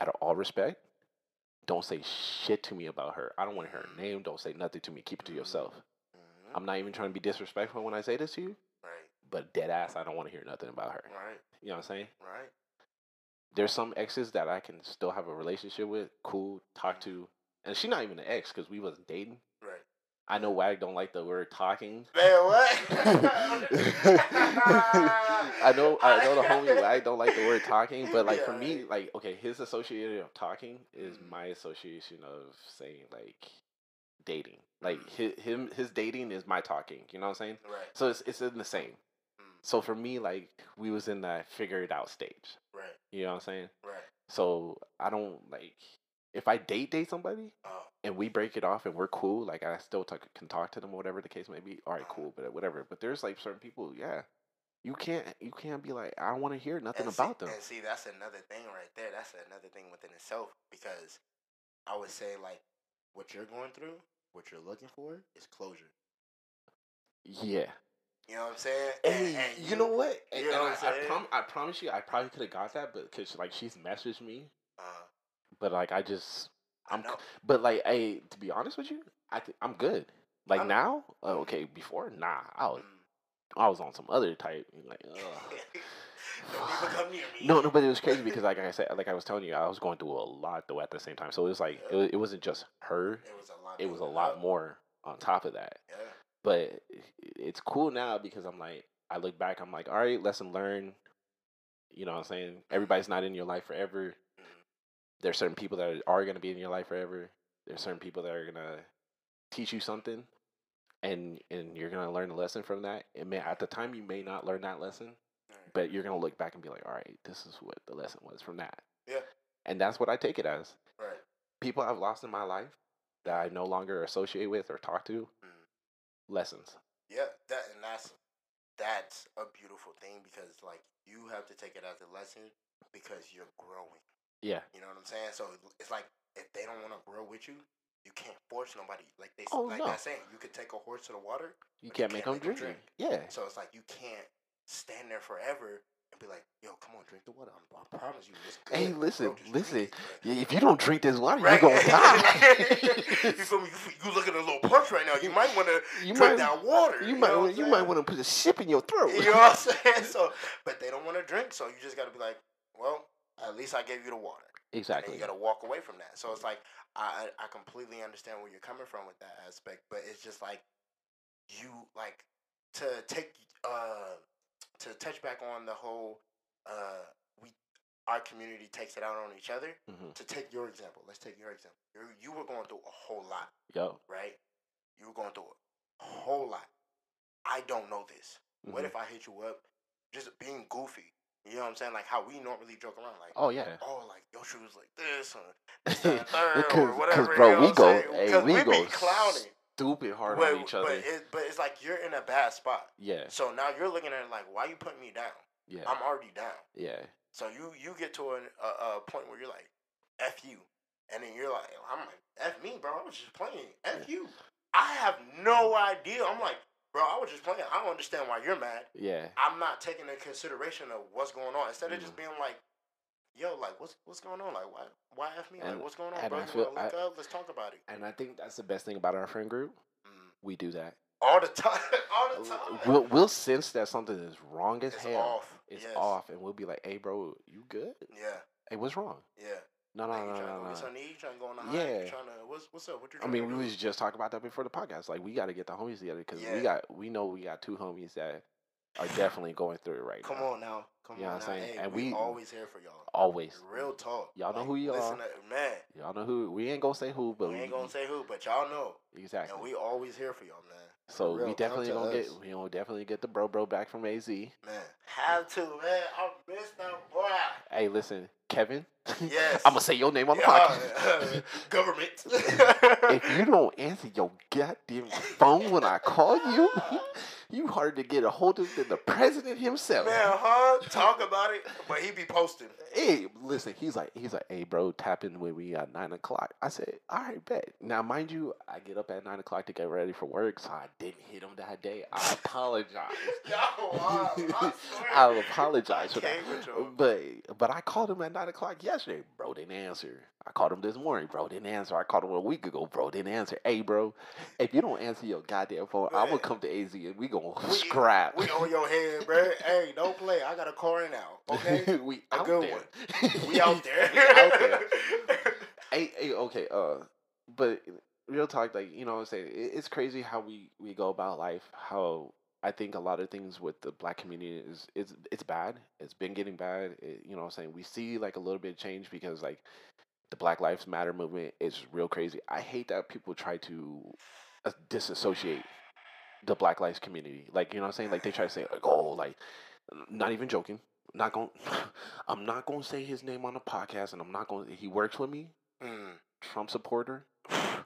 out of all respect, don't say shit to me about her. I don't want to hear her name. Don't say nothing to me. Keep it to yourself. Mhm. I'm not even trying to be disrespectful when I say this to you, Right, but dead ass, I don't want to hear nothing about her. right, You know what I'm saying? right. There's some exes that I can still have a relationship with, cool, talk to, and she's not even an ex because we wasn't dating. Right. I know Wag don't like the word talking. Man, what? [LAUGHS] [LAUGHS] [LAUGHS] I know I know the homie I don't like the word talking, but like for me, like okay, his association of talking is Mhm. my association of saying like dating. Like his him his dating is my talking. You know what I'm saying? Right, So it's it's in the same. Mm. So for me, like we was in that figure it out stage. right, You know what I'm saying? right. So I don't like if I date date somebody Oh, and we break it off and we're cool, like I still talk, can talk to them, whatever the case may be. All right, cool, but whatever. But there's like certain people, yeah, you can't you can't be like I want to hear nothing and see, about them. And see, that's another thing right there. That's another thing within itself because I would say like what you're going through, what you're looking for is closure. Yeah, You know what I'm saying? Hey, And- and you know what? you know what I, I, prom- I promise you, I probably could have got that, but because like she's messaged me, Uh, but like I just, I I'm, know. but like, hey, to be honest with you, I th- I'm good. Like I'm- now, uh, okay. Before, nah, I was, Mm. I was on some other type. Like, ugh. Don't even come near me. No, no, but it was crazy because, like I said, like I was telling you, I was going through a lot though at the same time. So it was like it, Yeah. wa- it wasn't just her; It was a lot. it was a lot up. more on top of that. Yeah. But it's cool now because I'm like, I look back, I'm like, all right, lesson learned. You know what I'm saying? Everybody's not in your life forever. Mhm. There's certain people that are going to be in your life forever. There's certain people that are going to teach you something, and and you're to learn a lesson from that. It may at the time you may not learn that lesson, Right. but you're gonna look back and be like, all right, this is what the lesson was from that. Yeah. And that's what I take it as. Right. People I've lost in my life that I no longer associate with or talk to, Mhm. lessons. Yeah, that and that's that's a beautiful thing because like you have to take it as a lesson because you're growing. Yeah. You know what I'm saying? So it's like if they don't want to grow with you, you can't force nobody. Like they, Oh, like no. that saying, you could take a horse to the water. You But you can't make can't them 'em drink. Yeah. So it's like you can't stand there forever and be like, "Yo, come on, drink the water. I'm, I promise you, it's good. Hey, bro. listen, drink listen. Yeah, If you don't drink this water, Right. you're gonna die. [LAUGHS] you feel me? You, you looking a little punch right now. You might want to [LAUGHS] drink might, that water. you know might, you saying? might want to put a ship in your throat. You know what I'm saying? So, but they don't want to drink, so you just got to be like, well, at least I gave you the water. And exactly. you got to walk away from that. So it's like I I completely understand where you're coming from with that aspect, but it's just like you like to take uh to touch back on the whole uh we our community takes it out on each other. hmm To take your example, let's take your example. You you were going through a whole lot, Yo. right? You were going through a whole lot. I don't know this. What mhm. if I hit you up just being goofy? You know what I'm saying? Like how we normally joke around, like, Oh yeah. oh, like your shoes like this, or [LAUGHS] this, third, Because, or whatever. bro, you know we go, hey, 'Cause we, we, go be clowning. stupid hard but, on each other. But, it, but it's like you're in a bad spot. yeah, So now you're looking at it like, why you putting me down? yeah, I'm already down. yeah. So you you get to an, a, a point where you're like, f you, and then you're like, I'm like, f me, bro. I was just playing. F you. I have no idea. I'm like, bro, I was just playing. I don't understand why you're mad. Yeah, I'm not taking into consideration of what's going on. Instead of Mm. just being like, yo, like what's what's going on? Like why why f me? And- like what's going on, bro? Feel- I- up? Let's talk about it. and I think that's the best thing about our friend group. Mm. We do that. All the time. [LAUGHS] All the time. We'll we'll sense that something is wrong as it's hell. off. It's yes. off, and we'll be like, "Hey, bro, you good? Yeah. Hey, what's wrong? Yeah. No, no, Like, no, no, get no." something to eat? Trying to go on the high? Yeah. Trying to what's what's up? What you I mean, we was just talking about that before the podcast. Like, we got to get the homies together because Yeah. we got we know we got two homies that are definitely going through it right Come now. Come on now. Come You know on what. I'm saying? Hey, And we, we- always here for y'all. Always, Real talk. Y'all know who listen are. To, man, y'all know who we ain't gonna say who, but we ain't gonna say who, but y'all know. exactly. And we always here for y'all, man. so real, we definitely gonna get us. we gonna definitely get the bro bro back from AZ. Man, have to, man. I miss that boy. Hey, listen, Kevin. Yes. [LAUGHS] I'm gonna say your name on the podcast. [LAUGHS] government. [LAUGHS] if you don't answer your goddamn phone when I call you, you hard to get a hold of than the president himself. Man, huh? Talk about it. But he be posting. Hey, listen, he's like, he's like, hey, bro, tap in when we at nine o'clock. I said, all right, bet. Now, mind you, I get up at nine o'clock to get ready for work, so I didn't hit him that day. I [LAUGHS] apologize. [LAUGHS] Wow, I swear. I apologize for that. can't with y'all. But but I called him at nine o'clock yesterday. Bro didn't answer. I called him this morning. Bro didn't answer. I called him a week ago. Bro didn't answer. Hey, bro, if you don't answer your goddamn phone, I'm gonna come to AZ and we gonna We- scrap. We on your head, bro. Hey, don't play. I got a car in now. Okay, [LAUGHS] we A out good there. [LAUGHS] we out there. We out there. [LAUGHS] Hey, hey, okay. Uh, but real talk, like you know, what I'm saying it, it's crazy how we we go about life. How I think a lot of things with the black community is it's it's bad. It's been getting bad. It, you know, what I'm saying we see like a little bit of change because like the Black Lives Matter movement is real crazy. I hate that people try to uh, disassociate the Black Lives community. Like you know, what I'm saying like they try to say like oh like not even joking. Not going. [LAUGHS] I'm not going to say his name on the podcast, and I'm not going. He works with me. Mm, Trump supporter. [LAUGHS]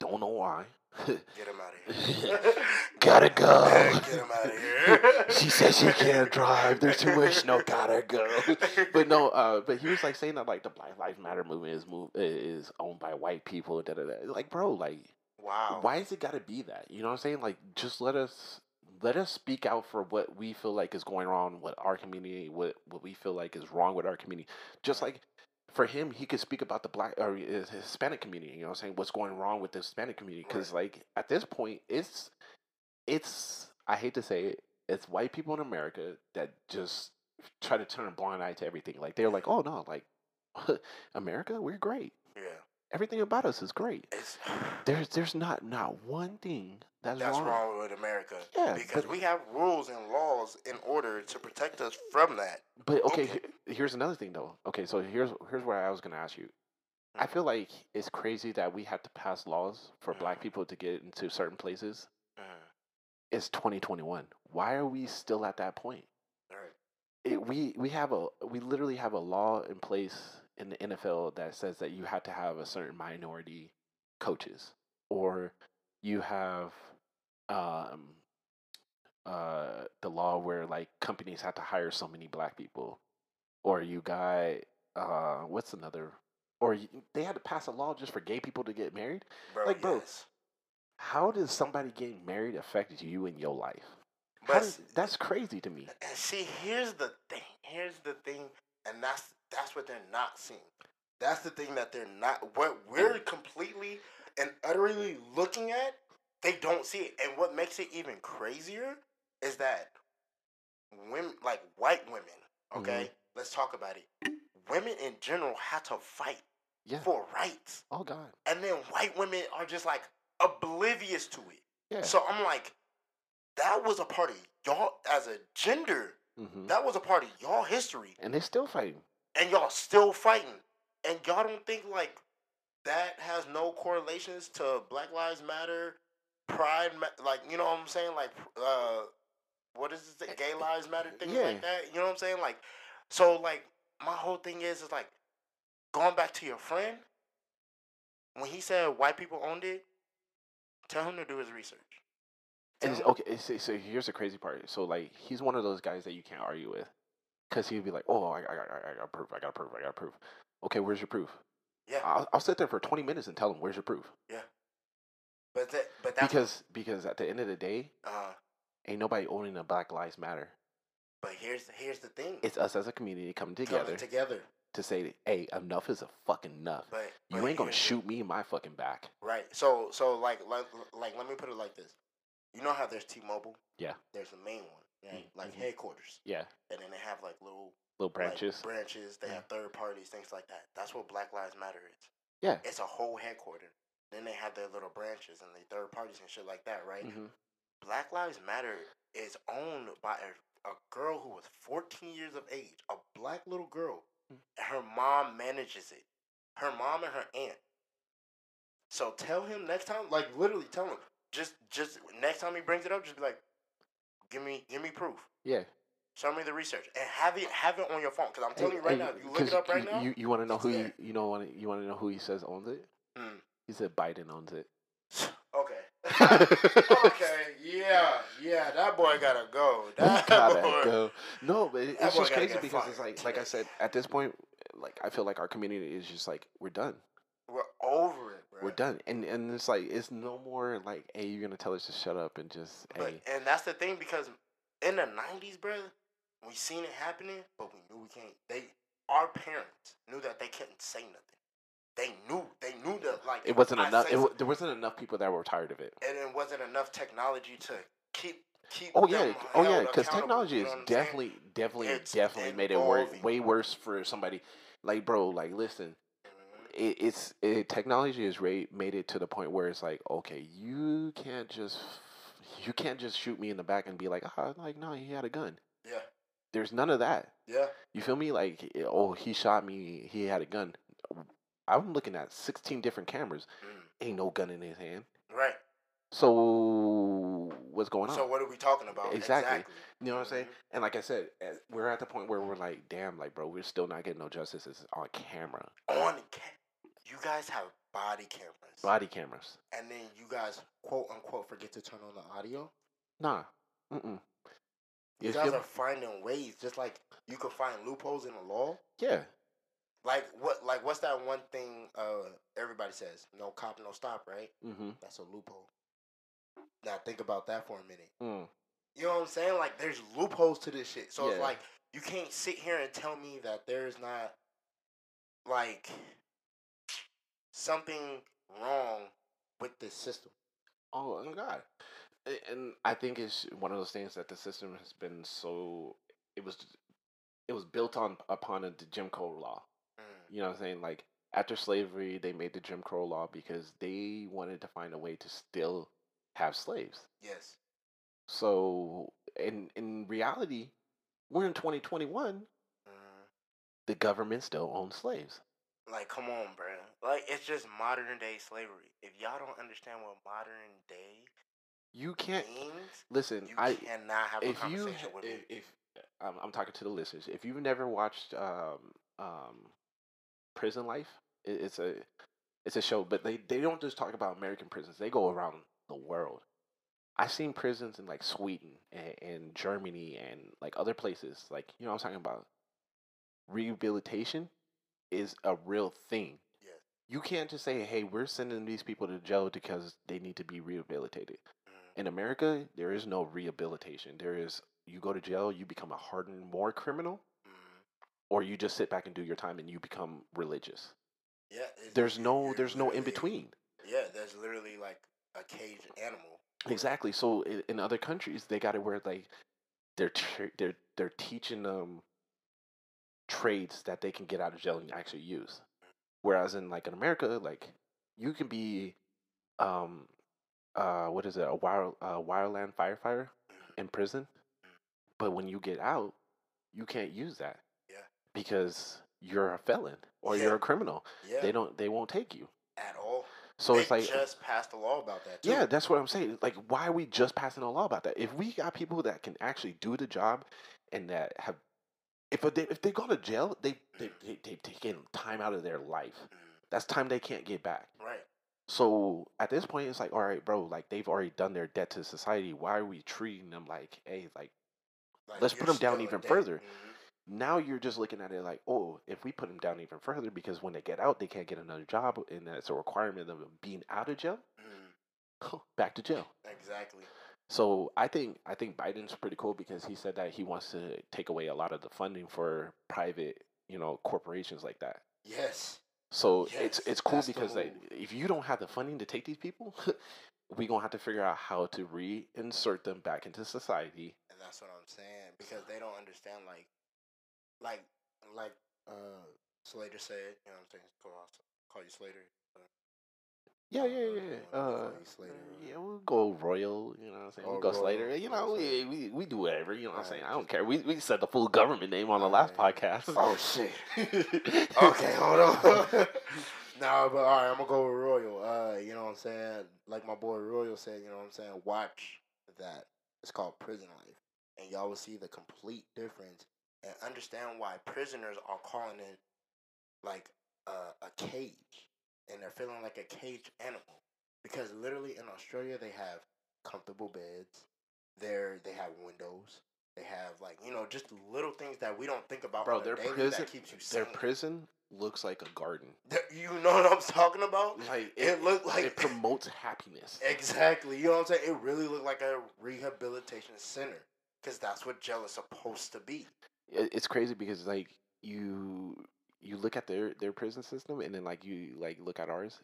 Don't know why. get him out of here. [LAUGHS] Gotta go. [LAUGHS] Get him out of here. [LAUGHS] she said she can't drive. There's too much No, Gotta go. But no, uh, but he was like saying that like the Black Lives Matter movement is move is owned by white people. Da, da, da. Like, bro, like, Wow. why is it gotta be that? You know what I'm saying? Like, just let us let us speak out for what we feel like is going wrong, with our community, what what we feel like is wrong with our community. Just like for him, he could speak about the black or his Hispanic community. You know, what I'm saying what's going wrong with the Hispanic community. Because like at this point, it's it's I hate to say it, it's white people in America that just try to turn a blind eye to everything. Like they're like, oh no, like [LAUGHS] America, we're great. Everything about us is great. It's [SIGHS] There's there's not not one thing that's, that's wrong. wrong with America. Yeah, Because but- we have rules and laws in order to protect us from that. But okay, Okay. he- here's another thing though. Okay, so here's here's where I was gonna ask you. I Mhm. feel like it's crazy that we have to pass laws for black Mhm. people to get into certain places. Mhm. It's 2021. Why are we still at that point? Right. It, we we have a we literally have a law in place in the NFL that says that you have to have a certain minority coaches, or you have um uh the law where like companies have to hire so many black people, or you got uh what's another, or you, they had to pass a law just for gay people to get married. Bro, Like, bro. How does somebody getting married affect you in your life? But does, that's crazy to me. And see, here's the thing. Here's the thing, and that's that's what they're not seeing. That's the thing that they're not. What we're completely and utterly looking at, they don't see it. And what makes it even crazier is that women, like white women, okay, let's talk about it. Women in general had to fight Yeah. for rights, Oh God. and then white women are just like oblivious to it. Yeah. So I'm like, that was a part of y'all as a gender. hmm That was a part of y'all history, And they're still fighting. And y'all still fighting, and y'all don't think like that has no correlations to Black Lives Matter, Pride, like you know what I'm saying, like uh, what is it, Gay Lives Matter, things Yeah. like that. You know what I'm saying, like so, like my whole thing is is like going back to your friend when he said white people owned it. Tell him to do his research. And it's, Tell him- okay, so here's the crazy part. So like he's one of those guys that you can't argue with, because he'd be like, "Oh, I, I, I, I got proof. I got proof. I got proof." Okay, where's your proof? Yeah, I'll, I'll sit there for 20 minutes and tell him, "Where's your proof?" Yeah, but that, but that's Because because at the end of the day, uh, ain't nobody owning a Black Lives Matter. but here's here's the thing. It's us as a community coming Coming together together. to say, "Hey, enough is a fucking enough. But You but ain't gonna shoot me in my fucking back." Right. So so like like like let me put it like this. You know how there's T-Mobile? Yeah. There's the main one, right? Like Mhm. headquarters, Yeah, and then they have like little little like, branches. branches. They Yeah. have third parties, things like that. That's what Black Lives Matter is. Yeah. It's a whole headquarters. Then they have their little branches and they third parties and shit like that, right? hmm Black Lives Matter is owned by a, a girl who was 14 years of age, a black little girl, Mm. and her mom manages it. Her mom and her aunt. So tell him next time, like literally tell him, just just next time he brings it up, just be like, give me give me proof. Yeah. Show me the research and have it have it on your phone. Cause I'm telling you right now, you look it up right you, now. You, you want to know who you, you know want you want to know who he says owns it? Mm. He said Biden owns it. [SIGHS] Okay. [LAUGHS] [LAUGHS] okay. Yeah. Yeah. That boy gotta go. [LAUGHS] That Gotta boy. go. No, but it- it's just crazy because it's like, like I said, at this point, like I feel like our community is just like we're done, We're over it, bro. we're done, and and it's like it's no more like, hey, you're gonna tell us to shut up and just, But hey, and that's the thing because in the nineties, bro, we seen it happening, but we knew we can't. They our parents knew that they couldn't say nothing. They knew. They knew that like it wasn't I enough. It, there wasn't enough people that were tired of it. and it wasn't enough technology to keep keep. Oh yeah, oh yeah, because technology you is know what definitely, definitely, It's definitely made it wor- evolving. way worse for somebody. Like, bro, like, listen. It, it's it, technology has ra- made it to the point where it's like, okay, you can't just you can't just shoot me in the back and be like, ah, like no, he had a gun. Yeah, There's none of that. yeah, You feel me? Like, oh, he shot me. He had a gun. I'm looking at 16 different cameras. mm. Ain't no gun in his hand. right. So what's going on? So what are we talking about? Exactly. you know what I'm saying? Mhm. And like I said, eh, we're at the point where we're like, damn, like, bro, we're still not getting no justice. It's on camera, On ca- you guys have body cameras, body cameras. and then you guys quote unquote forget to turn on the audio. Nah. Mm-mm. You guys are finding ways, just like you can find loopholes in the law. yeah. Like what? Like what's that one thing? Uh, everybody says no cop, no stop. Right? Mm-hmm. That's a loophole. Now think about that for a minute. Mm. You know what I'm saying? Like there's loopholes to this shit. So it's like you can't sit here and tell me that there's not like something wrong with this system. Oh my god! And I think it's one of those things that the system has been so it was it was built on upon the Jim Crow law. Mm. You know what I'm saying? Like after slavery, they made the Jim Crow law because they wanted to find a way to still have slaves. Yes. So in in reality, we're in 2021. Mm. The government still owns slaves. Like, come on, bro. Like, it's just modern day slavery. If y'all don't understand what modern day You can't means, listen. you I cannot have a if you conversation with me. if, if I'm, I'm talking to the listeners, if you've never watched um, um, Prison Life, it, it's a it's a show, but they they don't just talk about American prisons; they go around the world. I've seen prisons in like Sweden and, and Germany and like other places. Like you know, what I'm talking about rehabilitation is a real thing. Yes. You can't just say, "Hey, we're sending these people to jail because they need to be rehabilitated." Mm. in America, there is no rehabilitation. There is you go to jail, you become a hardened more criminal, Mm. or you just sit back and do your time and you become religious. Yeah. There's no there's no in between. Yeah, there's literally like a caged animal. Exactly. So in, in other countries, they got it where like they're they're they're teaching them trades that they can get out of jail and actually use. Whereas in like in America, like you can be um uh what is it a wild uh, wildland firefighter in prison, but when you get out, you can't use that. Yeah. Because you're a felon or Yeah. you're a criminal. Yeah. They don't they won't take you. at all. So they it's like just passed a law about that. Too. yeah, that's what I'm saying. Like, why are we just passing a law about that? If we got people that can actually do the job and that have, if they if they go to jail, they they they they've taken time out of their life. Mm, That's time they can't get back. right. So at this point, it's like, all right, bro, like they've already done their debt to society. Why are we treating them like, hey, like Like, Let's put you're 'em down even further. Mhm. now you're just looking at it like, oh, if we put them down even further, because when they get out, they can't get another job, and that's a requirement of them being out of jail, Mm, back to jail. exactly. So I think I think Biden's pretty cool because he said that he wants to take away a lot of the funding for private, you know, corporations like that. Yes. So it's Yes, it's cool that's because like if you don't have the funding to take these people, [LAUGHS] we gonna have to figure out how to reinsert them back into society. And that's what I'm saying because they don't understand like, like, like uh Slater said. You know what I'm saying? Call, call you Slater. Yeah, yeah, Uh, yeah. uh, Uh, Slater, yeah, we'll go Royal. You know what I'm saying? We'll go Royal, Slater. You know, we, we we do whatever. You know what I'm saying? I don't care. We we said the full government name on the last podcast. Oh shit. [LAUGHS] okay, hold on. [LAUGHS] no, but all right, I'm gonna go with Royal. Uh, you know what I'm saying? Like my boy Royal said, you know what I'm saying? Watch that. It's called Prison Life, and y'all will see the complete difference and understand why prisoners are calling it like a, a cage, and they're feeling like a caged animal because literally in Australia they have comfortable beds. There they have windows. They have like you know just little things that we don't think about. Bro, their prison, that keeps you their prison looks like a garden. You know what I'm talking about? Like It looked like- it promotes happiness. Exactly. You know what I'm saying? It really looked like a rehabilitation center because that's what jail is supposed to be. It's crazy because like you you look at their their prison system and then like you like look at ours.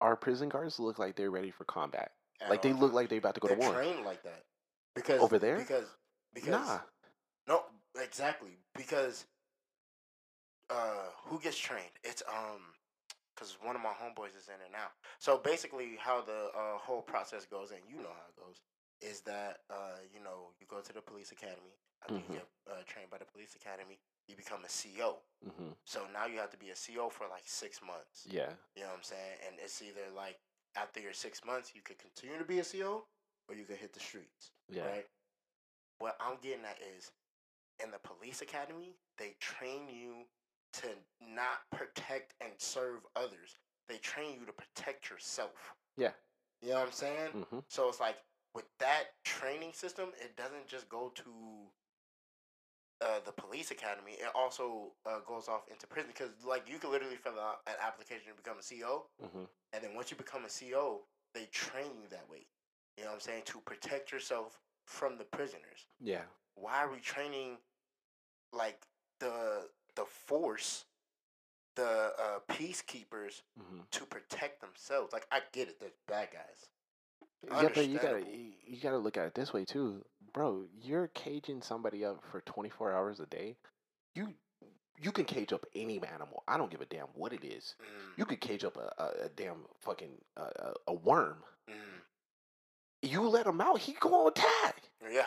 Our prison guards look like they're ready for combat. at Like they look like they're about to go They're to war. trained like that because Over there? because because Nah, no exactly because uh who gets trained? It's um because one of my homeboys is in it now. So basically, how the uh, whole process goes, and you know how it goes, is that uh you know you go to the police academy. After Mhm. you get uh, trained by the police academy, you become a CO. hmm So now you have to be a CO for like six months. yeah, You know what I'm saying? And it's either like after your six months, you could continue to be a CO or you could hit the streets. yeah. Right? What I'm getting at is in the police academy, they train you to not protect and serve others. They train you to protect yourself. Yeah. You know what I'm saying? hmm So it's like with that training system, it doesn't just go to uh, the police academy. It also uh, goes off into prison because, like, you can literally fill out an application to become a CO, hmm and then once you become a CO, they train you that way. You know what I'm saying? To protect yourself from the prisoners. Yeah. Why are we training like the the force, the uh, peacekeepers hmm to protect themselves? Like I get it, there's bad guys. Yeah, but you gotta you, you gotta look at it this way too, bro. You're caging somebody up for 24 hours a day. You you can cage up any animal. I don't give a damn what it is. Mm, You could cage up a, a, a damn fucking uh, a, worm. mm. You let him out, he gonna attack. Yeah,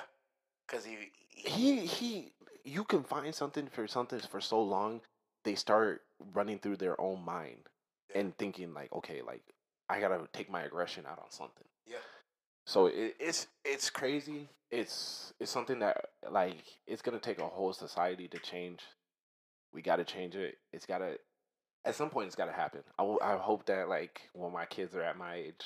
because he, he He he. You can find something for something for so long, they start running through their own mind Yeah. and thinking like, okay, like I gotta take my aggression out on something. So it, it's it's crazy. It's it's something that like it's gonna take a whole society to change. We gotta change it. It's gotta at some point it's gotta happen. I, w- I hope that like when my kids are at my age,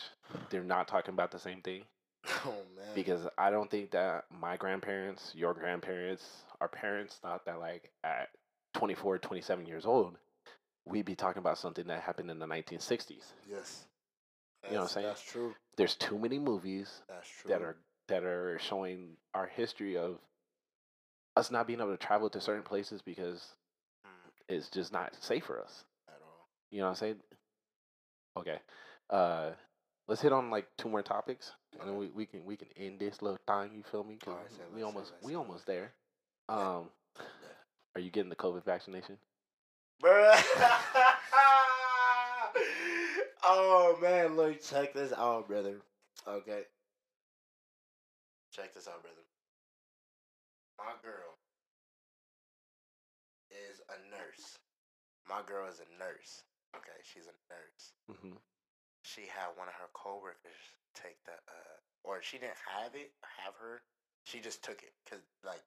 they're not talking about the same thing [LAUGHS] oh man, because I don't think that my grandparents, your grandparents, our parents thought that like at 24, 27 years old, we'd be talking about something that happened in the 1960s. yes, You know what I'm saying? That's true. There's too many movies that are that are showing our history of us not being able to travel to certain places because Mm, it's just not safe for us. at all. You know what I'm saying? Okay. Uh let's hit on like two more topics and then we, we can we can end this little thing, you feel me? 'Cause Alright, say we almost we almost there. Um are you getting the COVID vaccination? Bruh. [LAUGHS] oh man, look, check this out, brother. Okay. Check this out, brother. My girl is a nurse. My girl is a nurse. Okay, she's a nurse. Mm-hmm. She had one of her coworkers take the uh or she didn't have it, have her. She just took it cuz like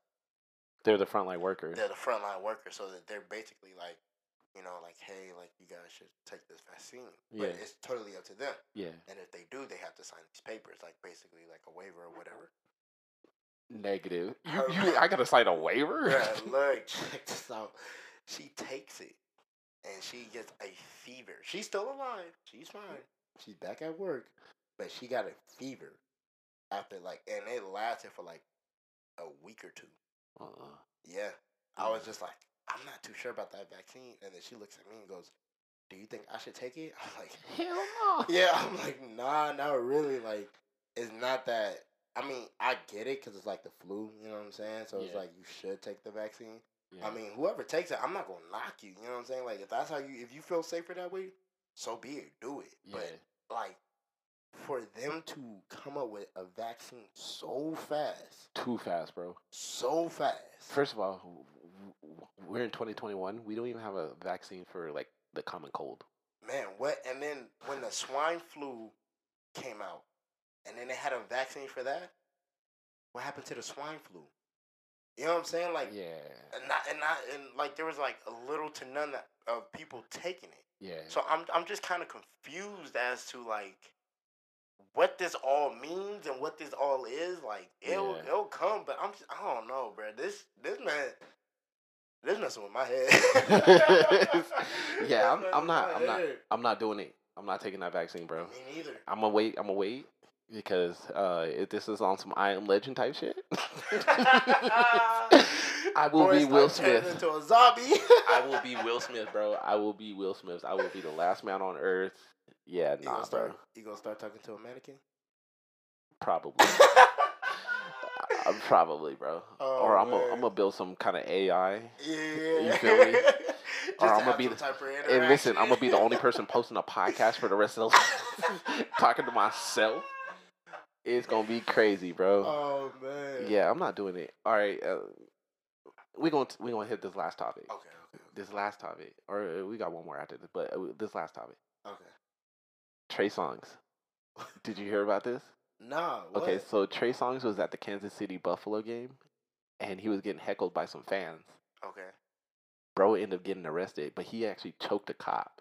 They're the frontline workers. they're the frontline workers, so that they're basically like, you know, like, hey, like you guys should take this vaccine. But Yeah. it's totally up to them. Yeah. And if they do, they have to sign these papers, like basically like a waiver or whatever. Negative. You, you I gotta sign a waiver? Bruh, [LAUGHS] look, check this out. She takes it and she gets a fever. She's still alive. She's mm. fine. She's back at work, but she got a fever after like, and it lasted for like a week or two. uh-uh. Yeah. I was just like, I'm not too sure about that vaccine. And then she looks at me and goes, Do you think I should take it? [LAUGHS] I'm like, [LAUGHS] Hell no. [LAUGHS] Yeah, I'm like, nah, not really. Like, it's not that. I mean, I get it because it's like the flu, you know what I'm saying? So it's like you should take the vaccine. Yeah. I mean, whoever takes it, I'm not gonna knock you. You know what I'm saying? Like, if that's how you, if you feel safer that way, so be it. Do it. yeah. But like, for them to come up with a vaccine so fast, Too fast, bro. so fast. First of all, we're in 2021. We don't even have a vaccine for like the common cold. Man, what? And then when the swine flu came out, and then they had a vaccine for that, what happened to the swine flu? You know what I'm saying? Like, Yeah. and not and not and like there was like a little to none that, of people taking it. Yeah. So I'm I'm just kind of confused as to like what this all means and what this all is. Like it'll Yeah. it'll come, but I'm just, I don't know, bro. This this man. This messing with my head. [LAUGHS] yeah, I'm, I'm not. I'm not. I'm not doing it. I'm not taking that vaccine, bro. Me neither. I'm gonna wait. I'm gonna wait because uh, if this is on some I Am Legend type shit, [LAUGHS] I will be Will start Smith. Into a zombie. I will be Will [LAUGHS] Smith, bro. I will be Will Smith. I will be the last man on earth. Yeah, You nah, gonna bro. You gonna start talking to a mannequin? Probably. Uh, probably, bro. Oh, or I'm gonna I'm gonna build some kind of AI. Yeah. You feel me? [LAUGHS] Or to I'ma be the- And listen, I'm gonna be the only person posting a [LAUGHS] podcast for the rest of the [LAUGHS] talking to myself. It's gonna be crazy, bro. Oh man. yeah, I'm not doing it. All right, uh, we gonna we gonna hit this last topic. Okay. Okay. This last topic, or uh, we got one more after this, but uh, this last topic. Okay. Trey Songz. Did you hear about this? Nah. What? Okay, so Trey Songz was at the Kansas City Buffalo game, and he was getting heckled by some fans. Okay. Bro ended up getting arrested, but he actually choked a cop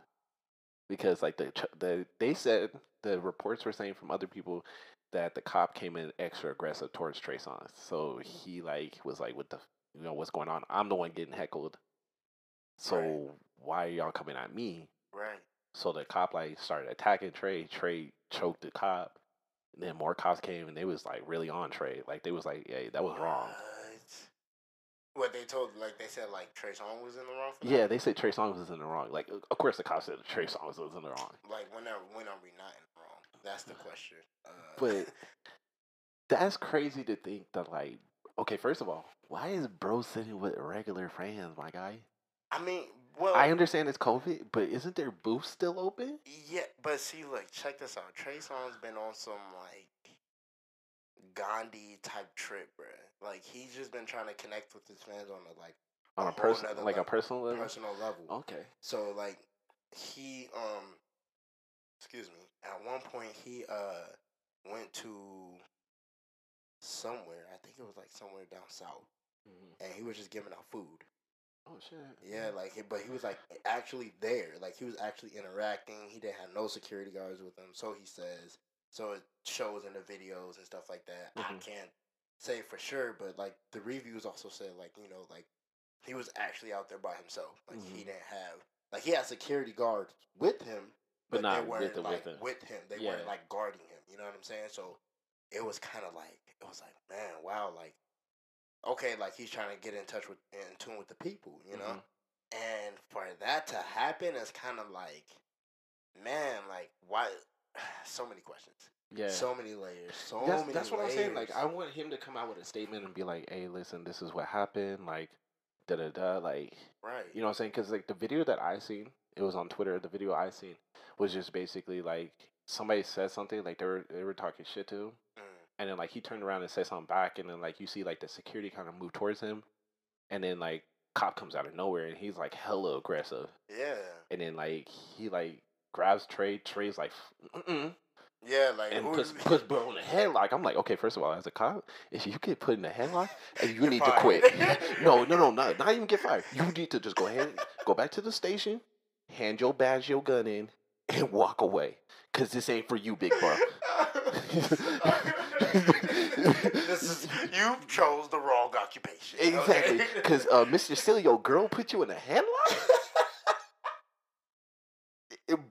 because, like the the they said the reports were saying from other people that the cop came in extra aggressive towards Trey Songz. So he like was like, "What the you know what's going on? I'm the one getting heckled. So Right. why are y'all coming at me?" Right. So the cop like started attacking Trey. Trey choked the cop, And then more cops came and they was like really on Trey. Like they was like, "Hey, that was wrong." What? They told, like they said, like Trey Songz was in the wrong that. Yeah, they said Trey Songz was in the wrong. Like, of course the cops said Trey Songz was in the wrong. Like when are when are we not in the wrong? That's the question. Uh, But [LAUGHS] that's crazy to think that like, okay, first of all, why is bro sitting with regular fans, my guy? I mean, well, I understand it's COVID, but isn't their booth still open? Yeah, but see, look, check this out. Trey Songz been on some like Gandhi type trip, bro. Like he's just been trying to connect with his fans on a like On A a whole person, nother like a personal level. personal level. Okay. So like he um excuse me, at one point he uh went to somewhere, I think it was like somewhere down south, and he was just giving out food. Oh shit. Yeah, like, but he was like actually there. Like he was actually interacting. He didn't have no security guards with him, so he says. So it shows in the videos and stuff like that. I Mhm. can't say for sure, but like the reviews also say like you know like he was actually out there by himself. Like he Mhm. didn't have like he had security guards with him, But but, not they with weren't with like him. with him. They Yeah. weren't like guarding him. You know what I'm saying? So it was kind of like it was like man, wow, like okay, like he's trying to get in touch with in tune with the people. You know. Mhm. And for that to happen it's kind of like, man, like why? [SIGHS] So many questions, Yeah. so many layers, so that's, many. that's what I'm saying. Like. I want him to come out with a statement and be like, "Hey, listen, this is what happened." Like, da da da. Like, right, you know what I'm saying? Because like the video that I seen, it was on Twitter. The video I seen was just basically like somebody said something, like they were they were talking shit to him, Mm. And then like he turned around and said something back, and then like you see like the security kind of move towards him, and then like cop comes out of nowhere and he's like hella aggressive, yeah, and then like he like grabs Trey. Trey's like, Mm-mm, yeah, like and puts puts bro in a headlock. I'm like, okay, first of all, as a cop, if you get put in a headlock, and you [LAUGHS] You're need to quit. [LAUGHS] no, no, no, not not even get fired. You need to just go ahead, go back to the station, hand your badge, your gun in, and walk away. Cause this ain't for you, big bro. [LAUGHS] [LAUGHS] this is you chose the wrong occupation. Exactly. okay? Cause uh, Mr. Silly, your girl put you in a headlock.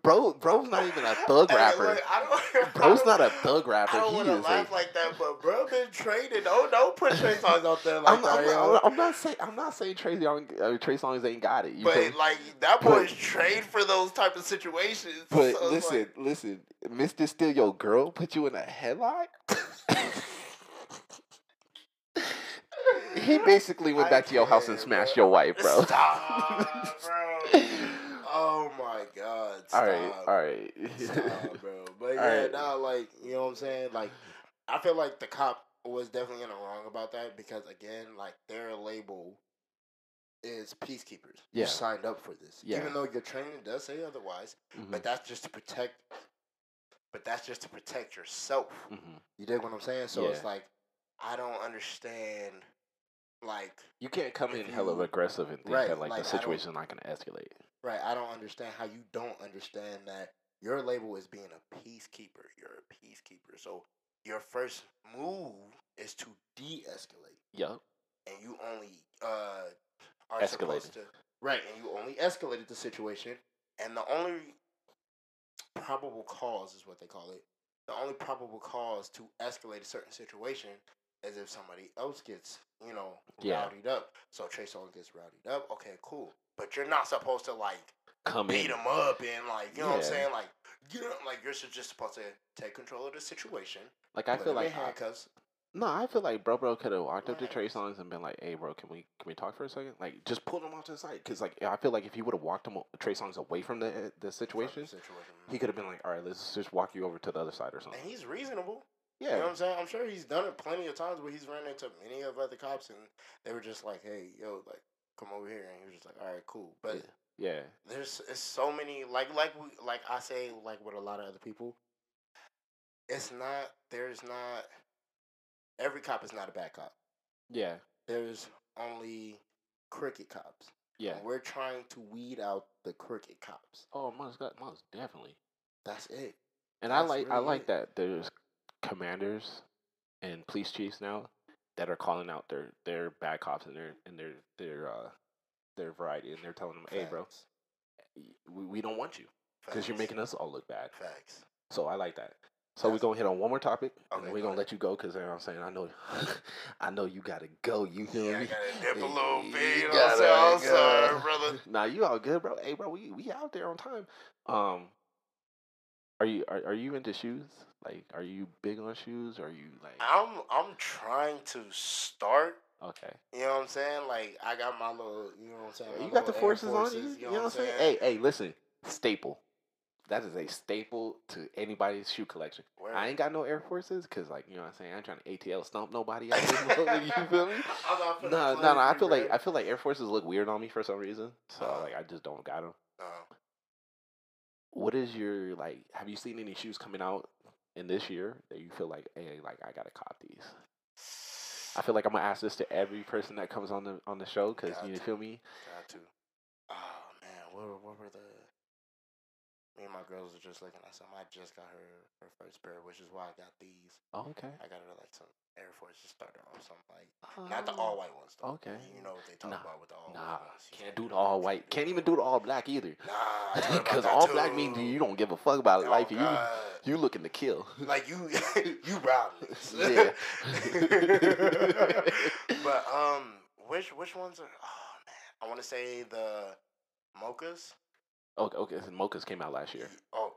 Bro, bro's not even a thug Hey, rapper. look, I don't, [LAUGHS] Bro's not a [LAUGHS] thug rapper. I don't He want to laugh a. like that, but bro been traded. Don't don't put Trey Songz out there [LAUGHS] like I'm, that, I'm, yo. not, I'm not saying I'm not saying Trey Young, uh, Trey Songz ain't got it. But feel like that But- boy's trained for those type of situations. But so listen, like- listen, Mr. Still your girl put you in a headlock. he basically went I back to your house and smashed bro. your wife, bro. Stop, bro. God. all Stop. right, all right. Stop, [LAUGHS] bro. But All yeah, right. no, like you know what I'm saying. Like, I feel like the cop was definitely in the wrong about that because again, like their label is peacekeepers. Yeah. You signed up for this, Yeah. even though your training does say otherwise. Mhm, But that's just to protect. But that's just to protect yourself. mhm. You dig what I'm saying? So it's like, I don't understand. Like, You can't come in hella aggressive and think Right, that like, like, the situation's not gonna escalate. Right? I don't understand how you don't understand that your label is being a peacekeeper. You're a peacekeeper. So your first move is to de-escalate, Yup. and you only uh are Escalated. supposed to right, and you only escalated the situation, and the only probable cause is what they call it. The only probable cause to escalate a certain situation is if somebody else gets, you know, Yeah. rowdied up. So Trey Songz gets rowdied up. Okay, cool. But you're not supposed to like Come beat in. him up and like, you know what I'm saying? Like, you know, like you're just supposed to take control of the situation. Like I feel like handcuffs. no, I feel like bro, bro could have walked up to. Trey Songz and been like, "Hey, bro, can we can we talk for a second? Like, just pull him off to the side." Because like I feel like if he would have walked him Trey Songz away from the eh, the situation, situation. he mm-hmm. could have been like, "All right, let's just walk you over to the other side or something." And he's reasonable. Yeah. You know what I'm saying? I'm sure he's done it plenty of times where he's ran into many of other cops and they were just like, "Hey, yo, like, come over here," and he was just like, "All right, cool." But yeah. there's it's so many like like we like I say like with a lot of other people. It's not. There's not. Every cop is not a bad cop. Yeah. There's only crooked cops. Yeah. And we're trying to weed out the crooked cops. Oh, most got most definitely. That's it. And I That's like I like it. that there's commanders and police chiefs now that are calling out their their bad cops and their and their their uh their variety and they're telling them, "Hey, bro, we, we don't want you because you're making us all look bad." facts. So I like that. So we're gonna hit on one more topic, and Okay, then we're go gonna ahead. let you go because you know what I'm saying I know, [LAUGHS] I know you gotta go. You feel Yeah, I gotta dip a little bit. You know what I'm saying? Brother. [LAUGHS] Nah, you all good, bro. Hey, bro, we we out there on time. Um, are you are, are you into shoes? Like, are you big on shoes? Or are you like I'm I'm trying to start. okay? You know what I'm saying? Like I got my little. You know what I'm saying? my You got the Air forces, on Forces, you. You know what I'm saying? Hey, hey, listen, staple. That is a staple to anybody's shoe collection. Word. I ain't got no Air Forces because, like, you know what I'm saying. I ain't trying to ATL stomp nobody out You [LAUGHS] feel me? I'm No, no, no. I feel like. I feel like Air Forces look weird on me for some reason. So Uh-huh. like I just don't got them. Uh, What is your like? Have you seen any shoes coming out in this year that you feel like, hey, like I gotta cop these? I feel like I'm gonna ask this to every person that comes on the on the show because you to. feel me. got to. Oh man, what were- what were the? Me and my girls were just looking at some. I just got her her first pair, which is why I got these. Oh, okay. I got her like some Air Forces starter or something like. Not the Um, all white ones though. okay. You know what they talk Nah, about with the all Nah, white ones. You can't do the all white. Can't even do the all black either. Nah, [LAUGHS] I heard about Because all black means you don't give a fuck about Oh, life. You God. you looking to kill. like you [LAUGHS] you rowdies. [LAUGHS] Yeah. but um which which ones are oh man. I wanna say the mochas. Okay, okay. So mochas came out last year. [LAUGHS] Oh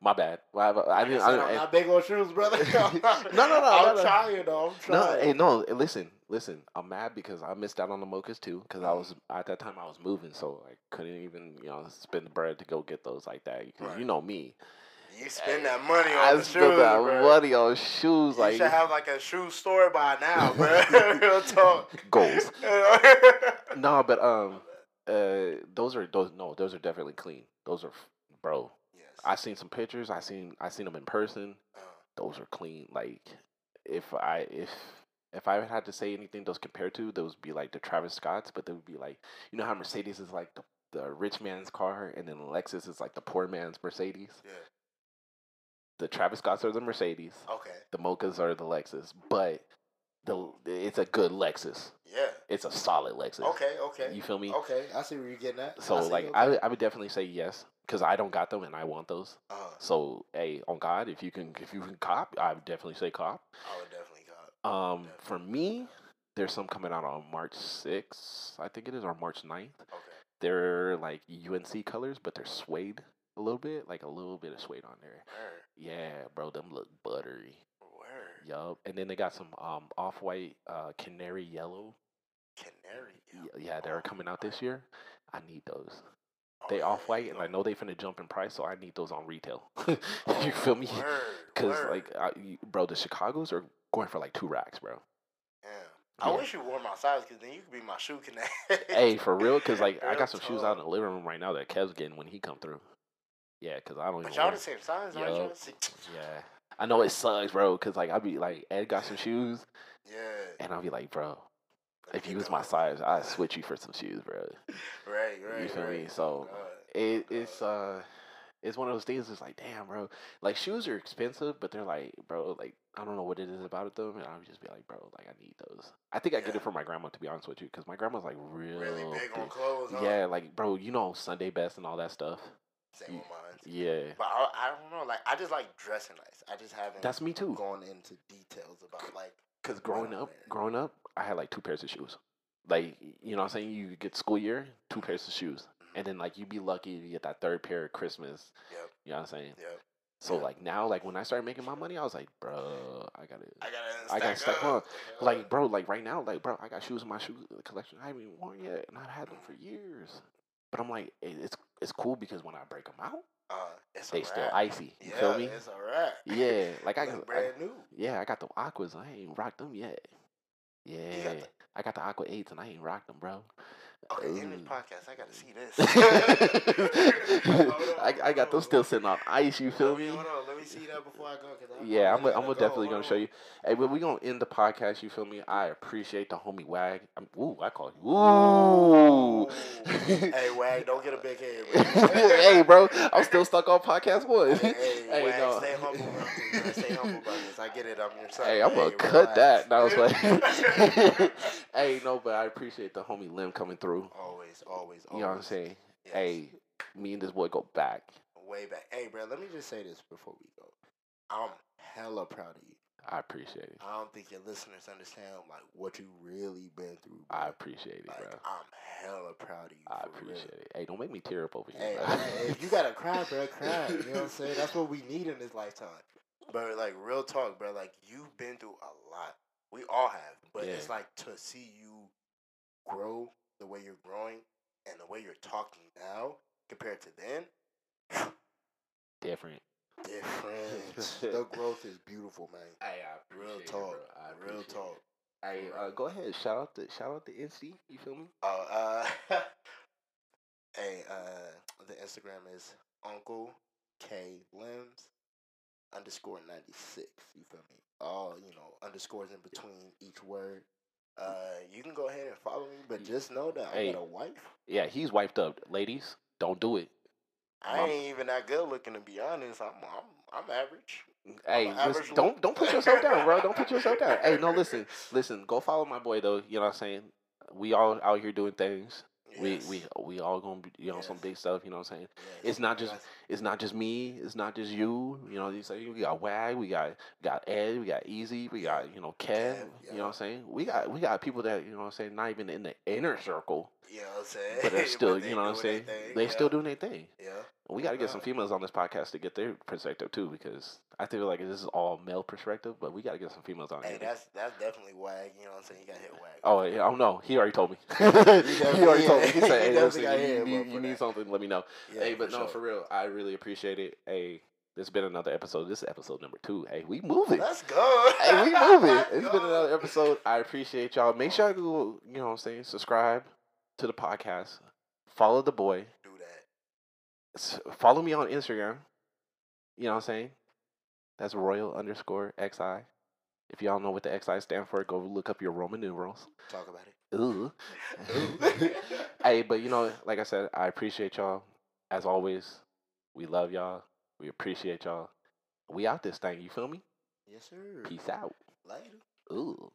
My bad. Well, I, I like I didn't. said, I, I'm not big on shoes, brother. [LAUGHS] [LAUGHS] No, no, no, I'm no, no. trying though. I'm No, trying. hey, no. Listen, listen. I'm mad because I missed out on the mochas too. Because I Mm. was at that time I was moving, so I couldn't even you know spend the bread to go get those like that. Because Right. you know me, You spend that money on I the shoes, that bro. money on shoes You like you should have like a shoe store by now, bro. Real talk. goals. No, but um, uh, those are those. No, those are definitely clean. Those are, bro. yes. I seen some pictures. I seen I seen them in person. Uh, Those are clean. Like if I if if I had to say anything those compared to, those would be like the Travis Scotts, but they would be like you know how Mercedes is like the the rich man's car, and then Lexus is like the poor man's Mercedes. yeah. The Travis Scotts are the Mercedes. Okay. The Mochas are the Lexus, but the it's a good Lexus. Yeah. It's a solid Lexus. Okay. Okay. You feel me? Okay. I see where you're getting at. So I like okay. I would- I would definitely say yes because I don't got them and I want those. Uh, So hey, on God, if you can if you can cop, I would definitely say cop. I would definitely got. Um, for me, there's some coming out on March 6th, I think it is, or March 9th. Okay. They're like UNC colors, but they're suede a little bit, like a little bit of suede on there. Yeah, bro, them look buttery. Yup. And then they got some um off white uh canary yellow. Canary. Y- Yeah, they're coming out this year. I need those. Oh, They yeah, off white, and I know they finna jump in price, so I need those on retail. Oh, [LAUGHS] you feel me? Because like, I, bro, the Chicago's are going for like two racks, bro. Yeah. I Yeah. wish you wore my size because then you could be my shoe connect. hey, for real? Because [LAUGHS] like, I got some shoes out in the living room right now that Kev's getting when he come through. Yeah, because I don't even. But y'all the same size, aren't you? [LAUGHS] Yeah, I know it sucks, bro. Because like, I be like, Ed got some shoes, Yeah. and I'll be like, bro, if you was my size, I'd [LAUGHS] switch you for some shoes, bro. Right, right. You feel me? right. So God. it, it's uh, it's one of those things. It's like, damn, bro. Like shoes are expensive, but they're like, bro, like I don't know what it is about them, and I would just be like, bro, like I need those. I think I get it from my grandma, to be honest with you, because my grandma's like real really big on clothes. Huh? Yeah, like bro, you know Sunday best and all that stuff. Same with mine. Yeah, But I, I don't know. Like I just like dressing nice. I just haven't. that's me too. Going into details about like. Cause growing up, growing up, I had like two pairs of shoes. Like you know, what I'm saying you get school year, two pairs of shoes, Mhm. and then like you'd be lucky if you get that third pair at Christmas. Yep. You know what I'm saying? Yep. So like now, like when I started making my money, I was like, bro, I gotta, I gotta. I gotta stack stack up. up. like, bro, like right now, like, bro, I got shoes in my shoe collection I haven't even worn yet, and I've had them for years. But I'm like, it's it's cool because when I break them out, Uh, they still icy. You yeah, feel me? It's a wrap. Yeah, like I got, I, brand new. yeah, I got the aquas. I ain't rocked them yet. Yeah, I got the aqua eights and I ain't rocked them, bro. Oh, okay, in this mm. podcast, I gotta see [LAUGHS] this. [LAUGHS] I, I got them still sitting on ice. You feel me, hold on, let me see that before I go. Cause I, Yeah, I'm. really I'm gotta go. definitely Hold gonna show you. Hey, but we gonna end the podcast. You feel me? I appreciate the homie Wag. I'm, ooh, I call you. Ooh. hey, [LAUGHS] Wag, don't get a big head. hey, bro, I'm still stuck on podcast one. Hey, hey, Hey, Wag, no. stay humble, bro. Stay humble about this. I get it. I'm your son. Hey, I'm gonna Hey, cut that. relax. No, I was like, [LAUGHS] [LAUGHS] hey, no, but I appreciate the homie Lem coming through. always, always, always. You know what I'm saying? Yes. Hey, me and this boy go back. way back. Hey, bro, let me just say this before we go. I'm hella proud of you. I appreciate it. I don't think your listeners understand like what you really been through. I appreciate it, like bro. I'm hella proud of you. I for real. appreciate it. Hey, don't make me tear up over here. Hey, bro. hey, if you gotta cry, bro, cry. You know what I'm saying? That's [LAUGHS] what we need in this lifetime. But like real talk, bro. Like you've been through a lot. We all have. But it's like to see you grow the way you're growing and the way you're talking now compared to then, Different. different. the [LAUGHS] growth is beautiful, man. Hey, I Real it, talk. bro. I Real talk. it. Hey, uh, go ahead. Shout out the shout out the NC. You feel me? Oh, uh, [LAUGHS] hey, uh, the Instagram is Uncle K Limbs underscore ninety six. You feel me? All you know underscores in between each word. Uh, you can go ahead and follow me, but just know that I got a wife. Yeah, he's wiped up. Ladies, don't do it. I Mom. ain't even that good looking to be honest. I'm I'm I'm average. Hey, listen, don't don't put yourself down, bro. Don't put yourself down. Hey, no, listen, listen. Go follow my boy though. You know what I'm saying? We all out here doing things. We Yes. we we all gonna be you know some big stuff. You know what I'm saying? Yes. it's not just- It's not just me. It's not just you. You know, say we got Wag, we got got Ed, we got Easy, we got you know Kev. Kev, You know what I'm saying? We got we got people that you know what I'm saying not even in the inner circle, You know what I'm saying? but they're [LAUGHS] still they you know what I'm doing saying. their thing, They yeah. still doing their thing. Yeah. We got to get some females on this podcast to get their perspective too, because I feel like this is all male perspective, but we got to get some females on Hey, here. that's that's definitely Wag. You know what I'm saying? You got to hit Wag. Oh yeah, oh no, he already told me. [LAUGHS] [LAUGHS] he already told me. He said, "Hey, listen, you, you- you need that. something, let me know." Yeah, hey, but no, sure. for real, I really appreciate it. Hey, this has been another episode. This is episode number two. Hey, we moving. Let's go. hey, we moving. Let's [LAUGHS] It's been another episode. I appreciate y'all. Make sure you, you know what I'm saying, subscribe to the podcast. Follow the boy. Do that. S- Follow me on Instagram. You know what I'm saying? That's royal underscore XI. If y'all know what the XI stand for, go look up your Roman numerals. Talk about it. Ooh. Ooh. [LAUGHS] hey, but you know, like I said, I appreciate y'all. As always, we love y'all. We appreciate y'all. We out this thing, you feel me? Yes, sir. Peace out. Later. Ooh.